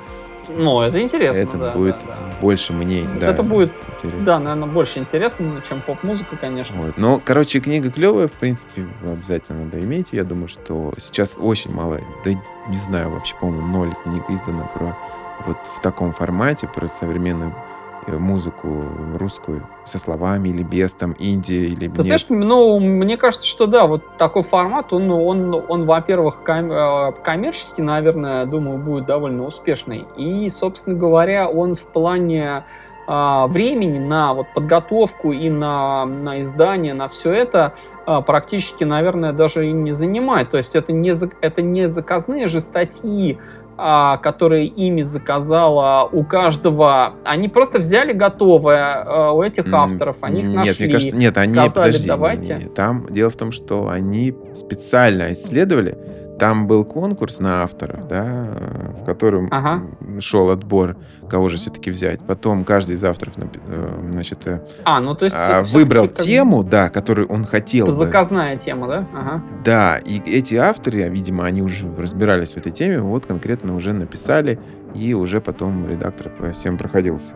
Ну, это интересно. Это да, будет да, да. больше мне. Вот да, это будет, интересно. да, наверное, больше интересно, чем поп-музыка, конечно. Вот. Ну, короче, книга клевая, в принципе, обязательно надо иметь. Я думаю, что сейчас очень мало, да не знаю, вообще, по-моему, ноль книг издано про вот в таком формате, про современную музыку русскую со словами или без там инди или Ты знаешь, ну, мне кажется, что да, вот такой формат, он, он, он во-первых, ком- э, коммерчески, наверное, думаю, будет довольно успешный. И, собственно говоря, он в плане а, времени на вот подготовку и на, на издание, на все это а, практически, наверное, даже и не занимает. То есть это не, это не заказные же статьи, которые ими заказала у каждого, они просто взяли готовое а, у этих авторов, они их нет, нашли, мне кажется, нет, они, сказали, подожди, давайте. Не, не, там дело в том, что они специально исследовали, там был конкурс на авторов, да, в котором ага. шел отбор, кого же все-таки взять. Потом каждый из авторов, э, значит, э, а, ну, то есть выбрал тему, да, которую он хотел. Это заказная тема, да? Ага. Да, и эти авторы, видимо, они уже разбирались в этой теме, вот конкретно уже написали, и уже потом редактор по всем проходился.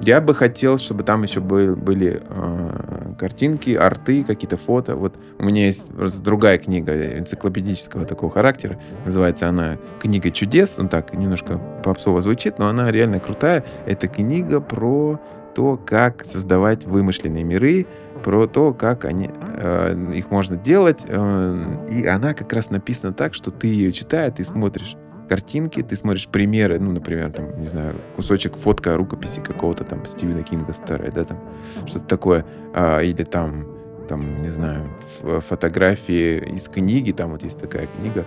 Я бы хотел, чтобы там еще были, э, картинки, арты, какие-то фото. Вот у меня есть другая книга энциклопедического такого характера. Называется она «Книга чудес». Он так немножко попсово звучит, но она реально крутая. Это книга про то, как создавать вымышленные миры, про то, как они, э, их можно делать. Э, и она как раз написана так, что ты ее читаешь, ты смотришь картинки, ты смотришь примеры, ну, например, там, не знаю, кусочек фотка рукописи какого-то там Стивена Кинга старой, да, там, что-то такое, а, или там, там, не знаю, фотографии из книги, там вот есть такая книга,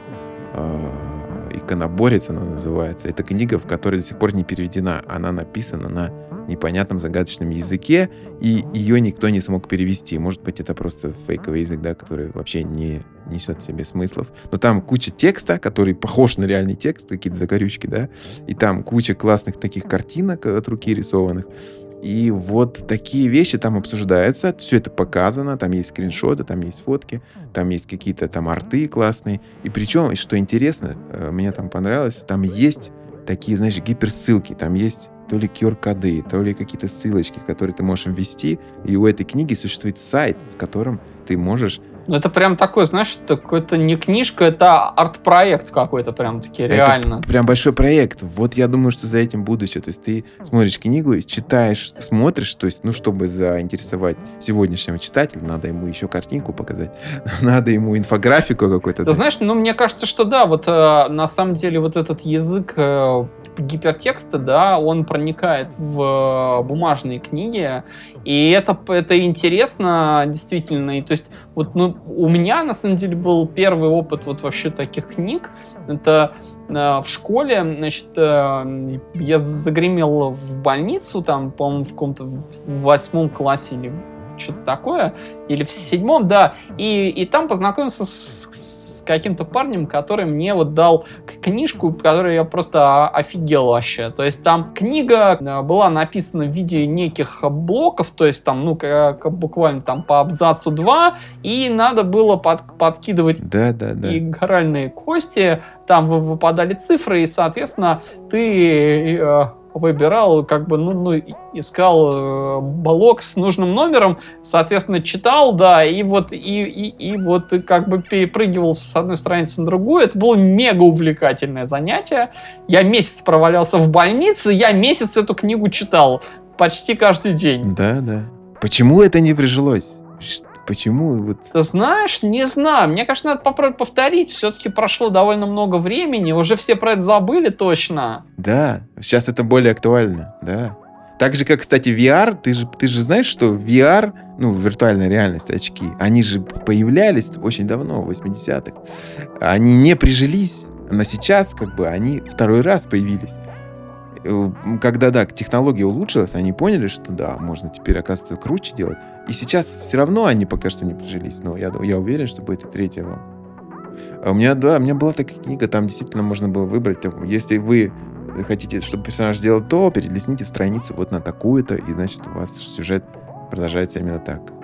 а, «Иконоборец» она называется. Это книга, в которой до сих пор не переведена. Она написана на непонятном загадочном языке, и ее никто не смог перевести. Может быть, это просто фейковый язык, да, который вообще не несет в себе смыслов. Но там куча текста, который похож на реальный текст, какие-то закорючки, да, и там куча классных таких картинок от руки рисованных. И вот такие вещи там обсуждаются, все это показано, там есть скриншоты, там есть фотки, там есть какие-то там арты классные. И причем, что интересно, э, мне там понравилось, там есть такие, знаешь, гиперссылки, там есть то ли QR-коды, то ли какие-то ссылочки, которые ты можешь ввести. И у этой книги существует сайт, в котором ты можешь ну, это прям такой, знаешь, какой-то не книжка, это арт-проект какой-то прям таки, реально. Это прям большой проект. Вот я думаю, что за этим будущее. То есть ты смотришь книгу, читаешь, смотришь, то есть, ну, чтобы заинтересовать сегодняшнего читателя, надо ему еще картинку показать, надо ему инфографику какой-то. Ты знаешь, ну, мне кажется, что да, вот э, на самом деле вот этот язык э, гипертекста, да, он проникает в э, бумажные книги, и это, это интересно, действительно. И, то есть, вот, ну, у меня, на самом деле, был первый опыт вот вообще таких книг. Это э, в школе, значит, э, я загремел в больницу, там, по-моему, в каком-то восьмом классе или что-то такое, или в седьмом, да, и, и там познакомился с, каким-то парнем, который мне вот дал книжку, которую я просто офигел вообще. То есть там книга э, была написана в виде неких блоков, то есть там, ну, как, буквально там по абзацу 2, и надо было под, подкидывать да, да, да. игральные кости, там выпадали цифры, и, соответственно, ты э, выбирал, как бы, ну, ну искал э, блок с нужным номером, соответственно, читал, да, и вот, и, и, и вот как бы перепрыгивал с одной страницы на другую. Это было мега увлекательное занятие. Я месяц провалялся в больнице, я месяц эту книгу читал почти каждый день. Да, да. Почему это не прижилось? Почему? Вот... Ты знаешь, не знаю. Мне кажется, надо попробовать повторить. Все-таки прошло довольно много времени. Уже все про это забыли точно. Да, сейчас это более актуально, да. Так же, как, кстати, VR, ты же, ты же знаешь, что VR, ну, виртуальная реальность, очки, они же появлялись очень давно, в 80-х. Они не прижились, но сейчас, как бы, они второй раз появились. Э, когда, да, технология улучшилась, они поняли, что да, можно теперь, оказывается, круче делать. И сейчас все равно они пока что не прижились, но я, я уверен, что будет и третья волна. У меня, да, у меня была такая книга, там действительно можно было выбрать, если вы хотите, чтобы персонаж сделал то, перелесните страницу вот на такую-то, и значит у вас сюжет продолжается именно так.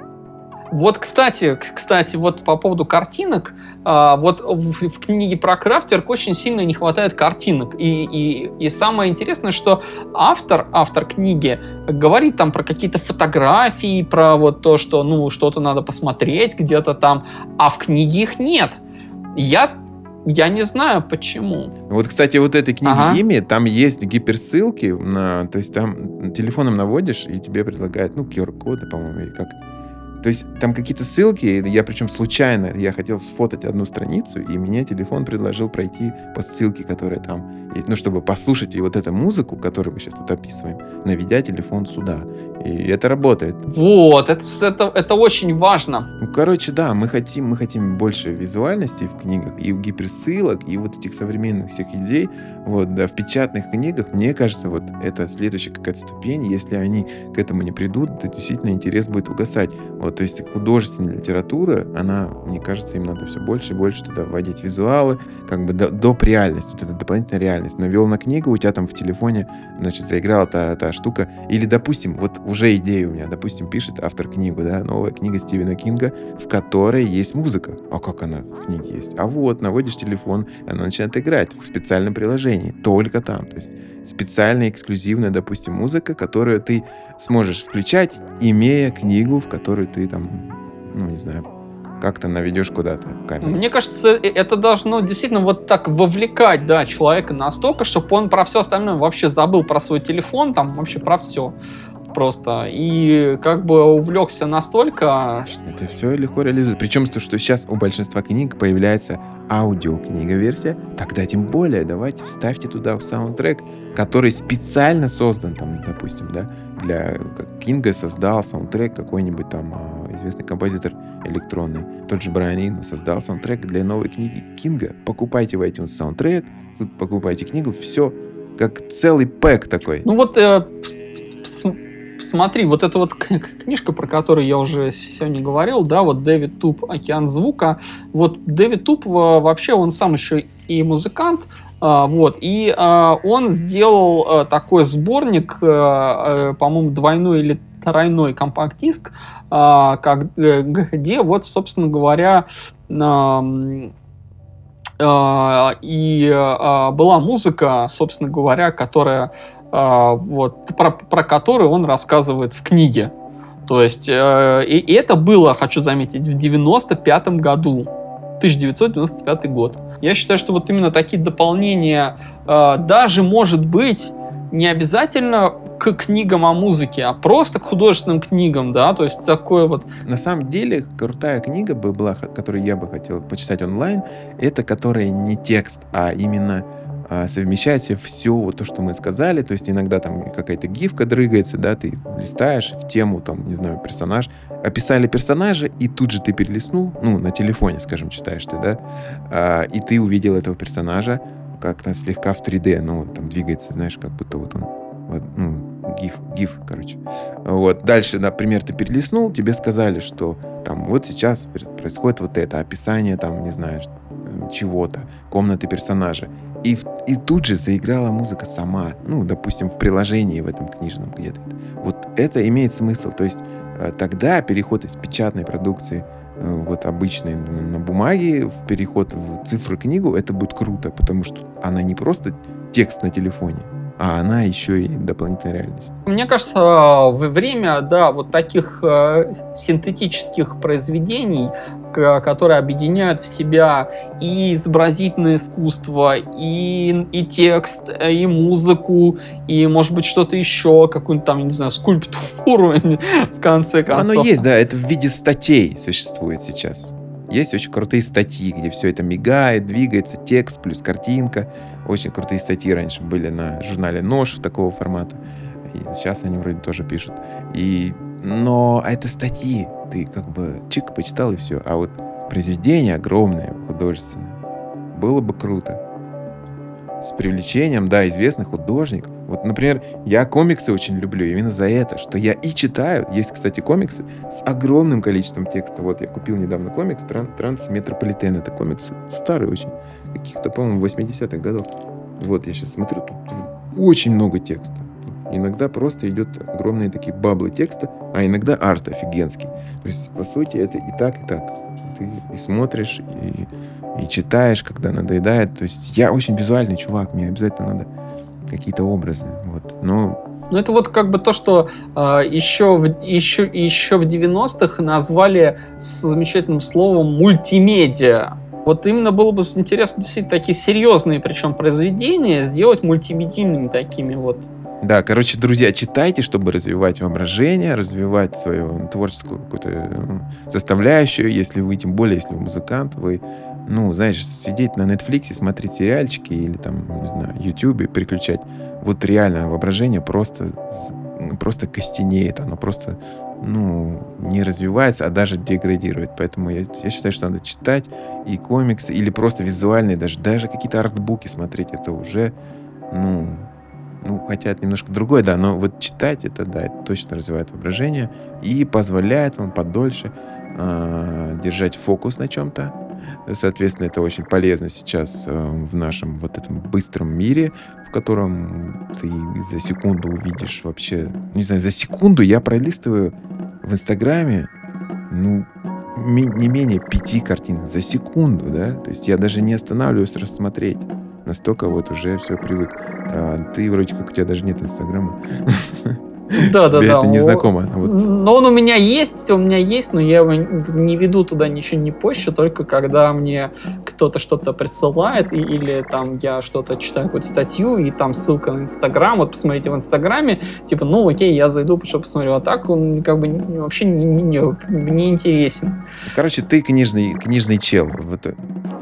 Вот, кстати, кстати, вот по поводу картинок, а, вот в, в книге про крафтерк очень сильно не хватает картинок. И, и, и самое интересное, что автор, автор книги говорит там про какие-то фотографии, про вот то, что, ну, что-то надо посмотреть где-то там, а в книге их нет. Я я не знаю, почему. Вот, кстати, вот этой книги ага. имя, там есть гиперссылки, на, то есть там телефоном наводишь, и тебе предлагают, ну, QR-коды, по-моему, или как то есть там какие-то ссылки, я причем случайно, я хотел сфотать одну страницу, и мне телефон предложил пройти по ссылке, которая там ну, чтобы послушать и вот эту музыку, которую мы сейчас тут описываем, наведя телефон сюда. И это работает. Вот, это, это, это очень важно. Ну, короче, да, мы хотим, мы хотим больше визуальности в книгах, и гиперссылок, и вот этих современных всех идей. Вот, да, в печатных книгах, мне кажется, вот это следующая какая-то ступень. Если они к этому не придут, то действительно интерес будет угасать. Вот, то есть художественная литература, она, мне кажется, им надо все больше и больше туда вводить визуалы, как бы до, доп. реальность, вот эта дополнительная реальность. Навел на книгу, у тебя там в телефоне, значит, заиграла та, та штука. Или, допустим, вот уже идея у меня, допустим, пишет автор книгу, да, новая книга Стивена Кинга, в которой есть музыка. А как она в книге есть? А вот, наводишь телефон, она начинает играть в специальном приложении, только там. То есть специальная, эксклюзивная, допустим, музыка, которую ты сможешь включать, имея книгу, в которую ты там, ну, не знаю, как-то наведешь куда-то камеру. Мне кажется, э, это должно действительно вот так вовлекать, да, человека настолько, чтобы он про все остальное вообще забыл про свой телефон, там вообще про все просто. И как бы увлекся настолько... Что... Это все легко реализуется. Причем то, что сейчас у большинства книг появляется аудиокнига версия, тогда тем более давайте вставьте туда саундтрек, который специально создан, там, допустим, да, для Кинга создал саундтрек какой-нибудь там а, известный композитор электронный. Тот же Брайан Ино создал саундтрек для новой книги Кинга. Покупайте в iTunes саундтрек, покупайте книгу, все как целый пэк такой. Ну вот э, смотри, вот эта вот книжка, про которую я уже сегодня говорил, да, вот Дэвид Туп «Океан звука». Вот Дэвид Туп вообще, он сам еще и музыкант, а, вот, и а, он сделал такой сборник, по-моему, двойной или тройной компакт-диск, где вот, собственно говоря, и была музыка, собственно говоря, которая вот, про, про который он рассказывает в книге. То есть, э, и, и это было, хочу заметить, в 95 году. 1995 год. Я считаю, что вот именно такие дополнения э, даже, может быть, не обязательно к книгам о музыке, а просто к художественным книгам, да, то есть такое вот... На самом деле, крутая книга бы была, которую я бы хотел почитать онлайн, это которая не текст, а именно а, себе все вот то, что мы сказали. То есть иногда там какая-то гифка дрыгается, да, ты листаешь в тему, там, не знаю, персонаж. Описали персонажа, и тут же ты перелистнул, ну, на телефоне, скажем, читаешь ты, да, а, и ты увидел этого персонажа как-то слегка в 3D, ну, там двигается, знаешь, как будто вот он, вот, ну, гиф, гиф, короче. Вот, дальше, например, ты перелистнул, тебе сказали, что там вот сейчас происходит вот это, описание там, не знаю, чего-то, комнаты персонажа. И, и тут же заиграла музыка сама, ну, допустим, в приложении в этом книжном где-то. Вот это имеет смысл. То есть э, тогда переход из печатной продукции э, вот обычной на бумаге в переход в цифру книгу, это будет круто, потому что она не просто текст на телефоне, а она еще и дополнительная реальность. Мне кажется, во время, да, вот таких э, синтетических произведений, которые объединяют в себя и изобразительное искусство, и, и текст, и музыку, и, может быть, что-то еще, какую-нибудь там, не знаю, скульптуру, в конце концов. Оно есть, да, это в виде статей существует сейчас. Есть очень крутые статьи, где все это мигает, двигается, текст плюс картинка. Очень крутые статьи раньше были на журнале «Нож» такого формата. И сейчас они вроде тоже пишут. И... Но это статьи. Ты как бы чик почитал и все. А вот произведение огромное, художественное. Было бы круто. С привлечением, да, известных художников. Вот, например, я комиксы очень люблю именно за это, что я и читаю. Есть, кстати, комиксы с огромным количеством текста. Вот я купил недавно комикс Тран Трансметрополитен. Это комикс старый очень, каких-то, по-моему, 80-х годов. Вот я сейчас смотрю, тут очень много текста. Иногда просто идет огромные такие баблы текста, а иногда арт офигенский. То есть, по сути, это и так, и так. Ты и смотришь, и, и читаешь, когда надоедает. То есть я очень визуальный чувак, мне обязательно надо какие-то образы. Вот. Но ну, это вот как бы то, что э, еще, в, еще, еще в 90-х назвали с замечательным словом мультимедиа. Вот именно было бы интересно действительно такие серьезные, причем произведения, сделать мультимедийными такими вот. Да, короче, друзья, читайте, чтобы развивать воображение, развивать свою творческую какую-то составляющую. Если вы, тем более, если вы музыкант, вы ну, знаешь, сидеть на Netflix, смотреть сериальчики или там, не знаю, YouTube, переключать, вот реально воображение просто, просто костенеет, оно просто, ну, не развивается, а даже деградирует. Поэтому я, я считаю, что надо читать и комиксы, или просто визуальные, даже, даже какие-то артбуки смотреть, это уже, ну, ну, хотя это немножко другое, да, но вот читать это, да, это точно развивает воображение и позволяет вам подольше э, держать фокус на чем-то, Соответственно, это очень полезно сейчас э, в нашем вот этом быстром мире, в котором ты за секунду увидишь вообще... Не знаю, за секунду я пролистываю в Инстаграме, ну, не менее пяти картин за секунду, да? То есть я даже не останавливаюсь рассмотреть. Настолько вот уже все привык. А ты вроде как у тебя даже нет Инстаграма. Да, да, да. это не знакомо. Вот. Но он у меня есть, у меня есть, но я его не веду туда ничего не позже, только когда мне кто-то что-то присылает, или там я что-то читаю, какую-то статью, и там ссылка на Инстаграм, вот посмотрите в Инстаграме, типа, ну окей, я зайду, что посмотрю, а так он как бы вообще не, не, не, не интересен. Короче, ты книжный, книжный чел, вот,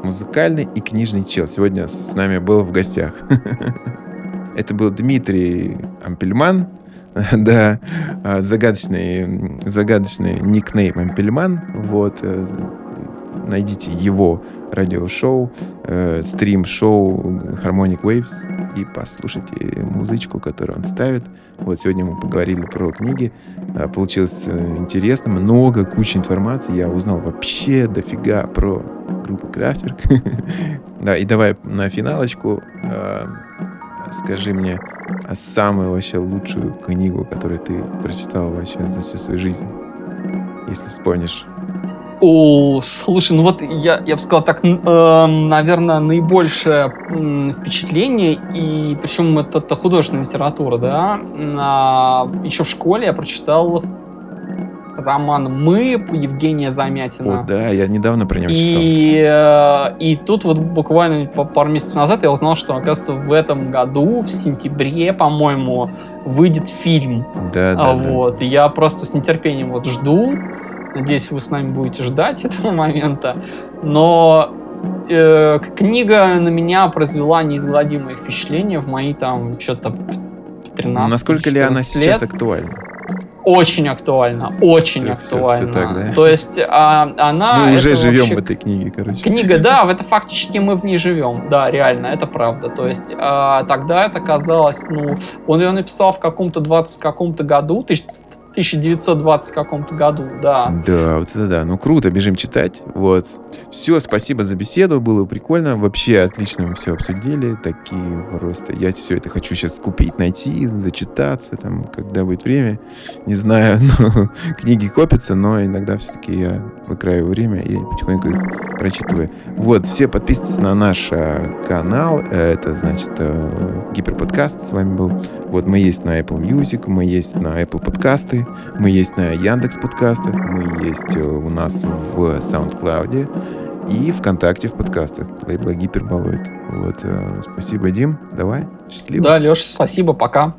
музыкальный и книжный чел. Сегодня с нами был в гостях. Это был Дмитрий Ампельман, да, а, загадочный, загадочный никнейм Ампельман. Вот, э, найдите его радиошоу, э, стрим-шоу Harmonic Waves и послушайте музычку, которую он ставит. Вот сегодня мы поговорили про книги. А, получилось э, интересно, много, куча информации. Я узнал вообще дофига про группу Крафтверк. да, и давай на финалочку скажи мне, самую вообще лучшую книгу, которую ты прочитал вообще за всю свою жизнь, если вспомнишь? О, слушай, ну вот я, я бы сказал так, э, наверное, наибольшее впечатление, и причем это, это художественная литература, да. А, еще в школе я прочитал роман «Мы» Евгения Замятина. О, да, я недавно про него и, читал. Э, и тут вот буквально пару месяцев назад я узнал, что, оказывается, в этом году, в сентябре, по-моему, выйдет фильм. Да, да, вот. да. И я просто с нетерпением вот жду. Надеюсь, вы с нами будете ждать этого момента. Но э, книга на меня произвела неизгладимое впечатление в мои там что-то 13 Насколько ли она лет. сейчас актуальна? Очень актуально, очень все, актуально. Все, все так, да? То есть а, она... Мы уже живем вообще... в этой книге, короче. Книга, да, в это фактически мы в ней живем, да, реально, это правда. То есть а, тогда это казалось, ну, он ее написал в каком-то 20 каком-то году, 1920 каком-то году, да. Да, вот это да. Ну, круто, бежим читать. Вот. Все, спасибо за беседу, было прикольно. Вообще отлично мы все обсудили. Такие просто... Я все это хочу сейчас купить, найти, зачитаться, там, когда будет время. Не знаю, но книги копятся, но иногда все-таки я выкраиваю время и потихоньку их прочитываю. Вот, все подписывайтесь на наш э, канал. Это, значит, э, Гиперподкаст с вами был. Вот мы есть на Apple Music, мы есть на Apple мы есть на Яндекс подкастах, мы есть у нас в SoundCloud и ВКонтакте в подкастах лейбла Гиперболоид. Вот, спасибо, Дим. Давай, счастливо. Да, Леша, спасибо, пока.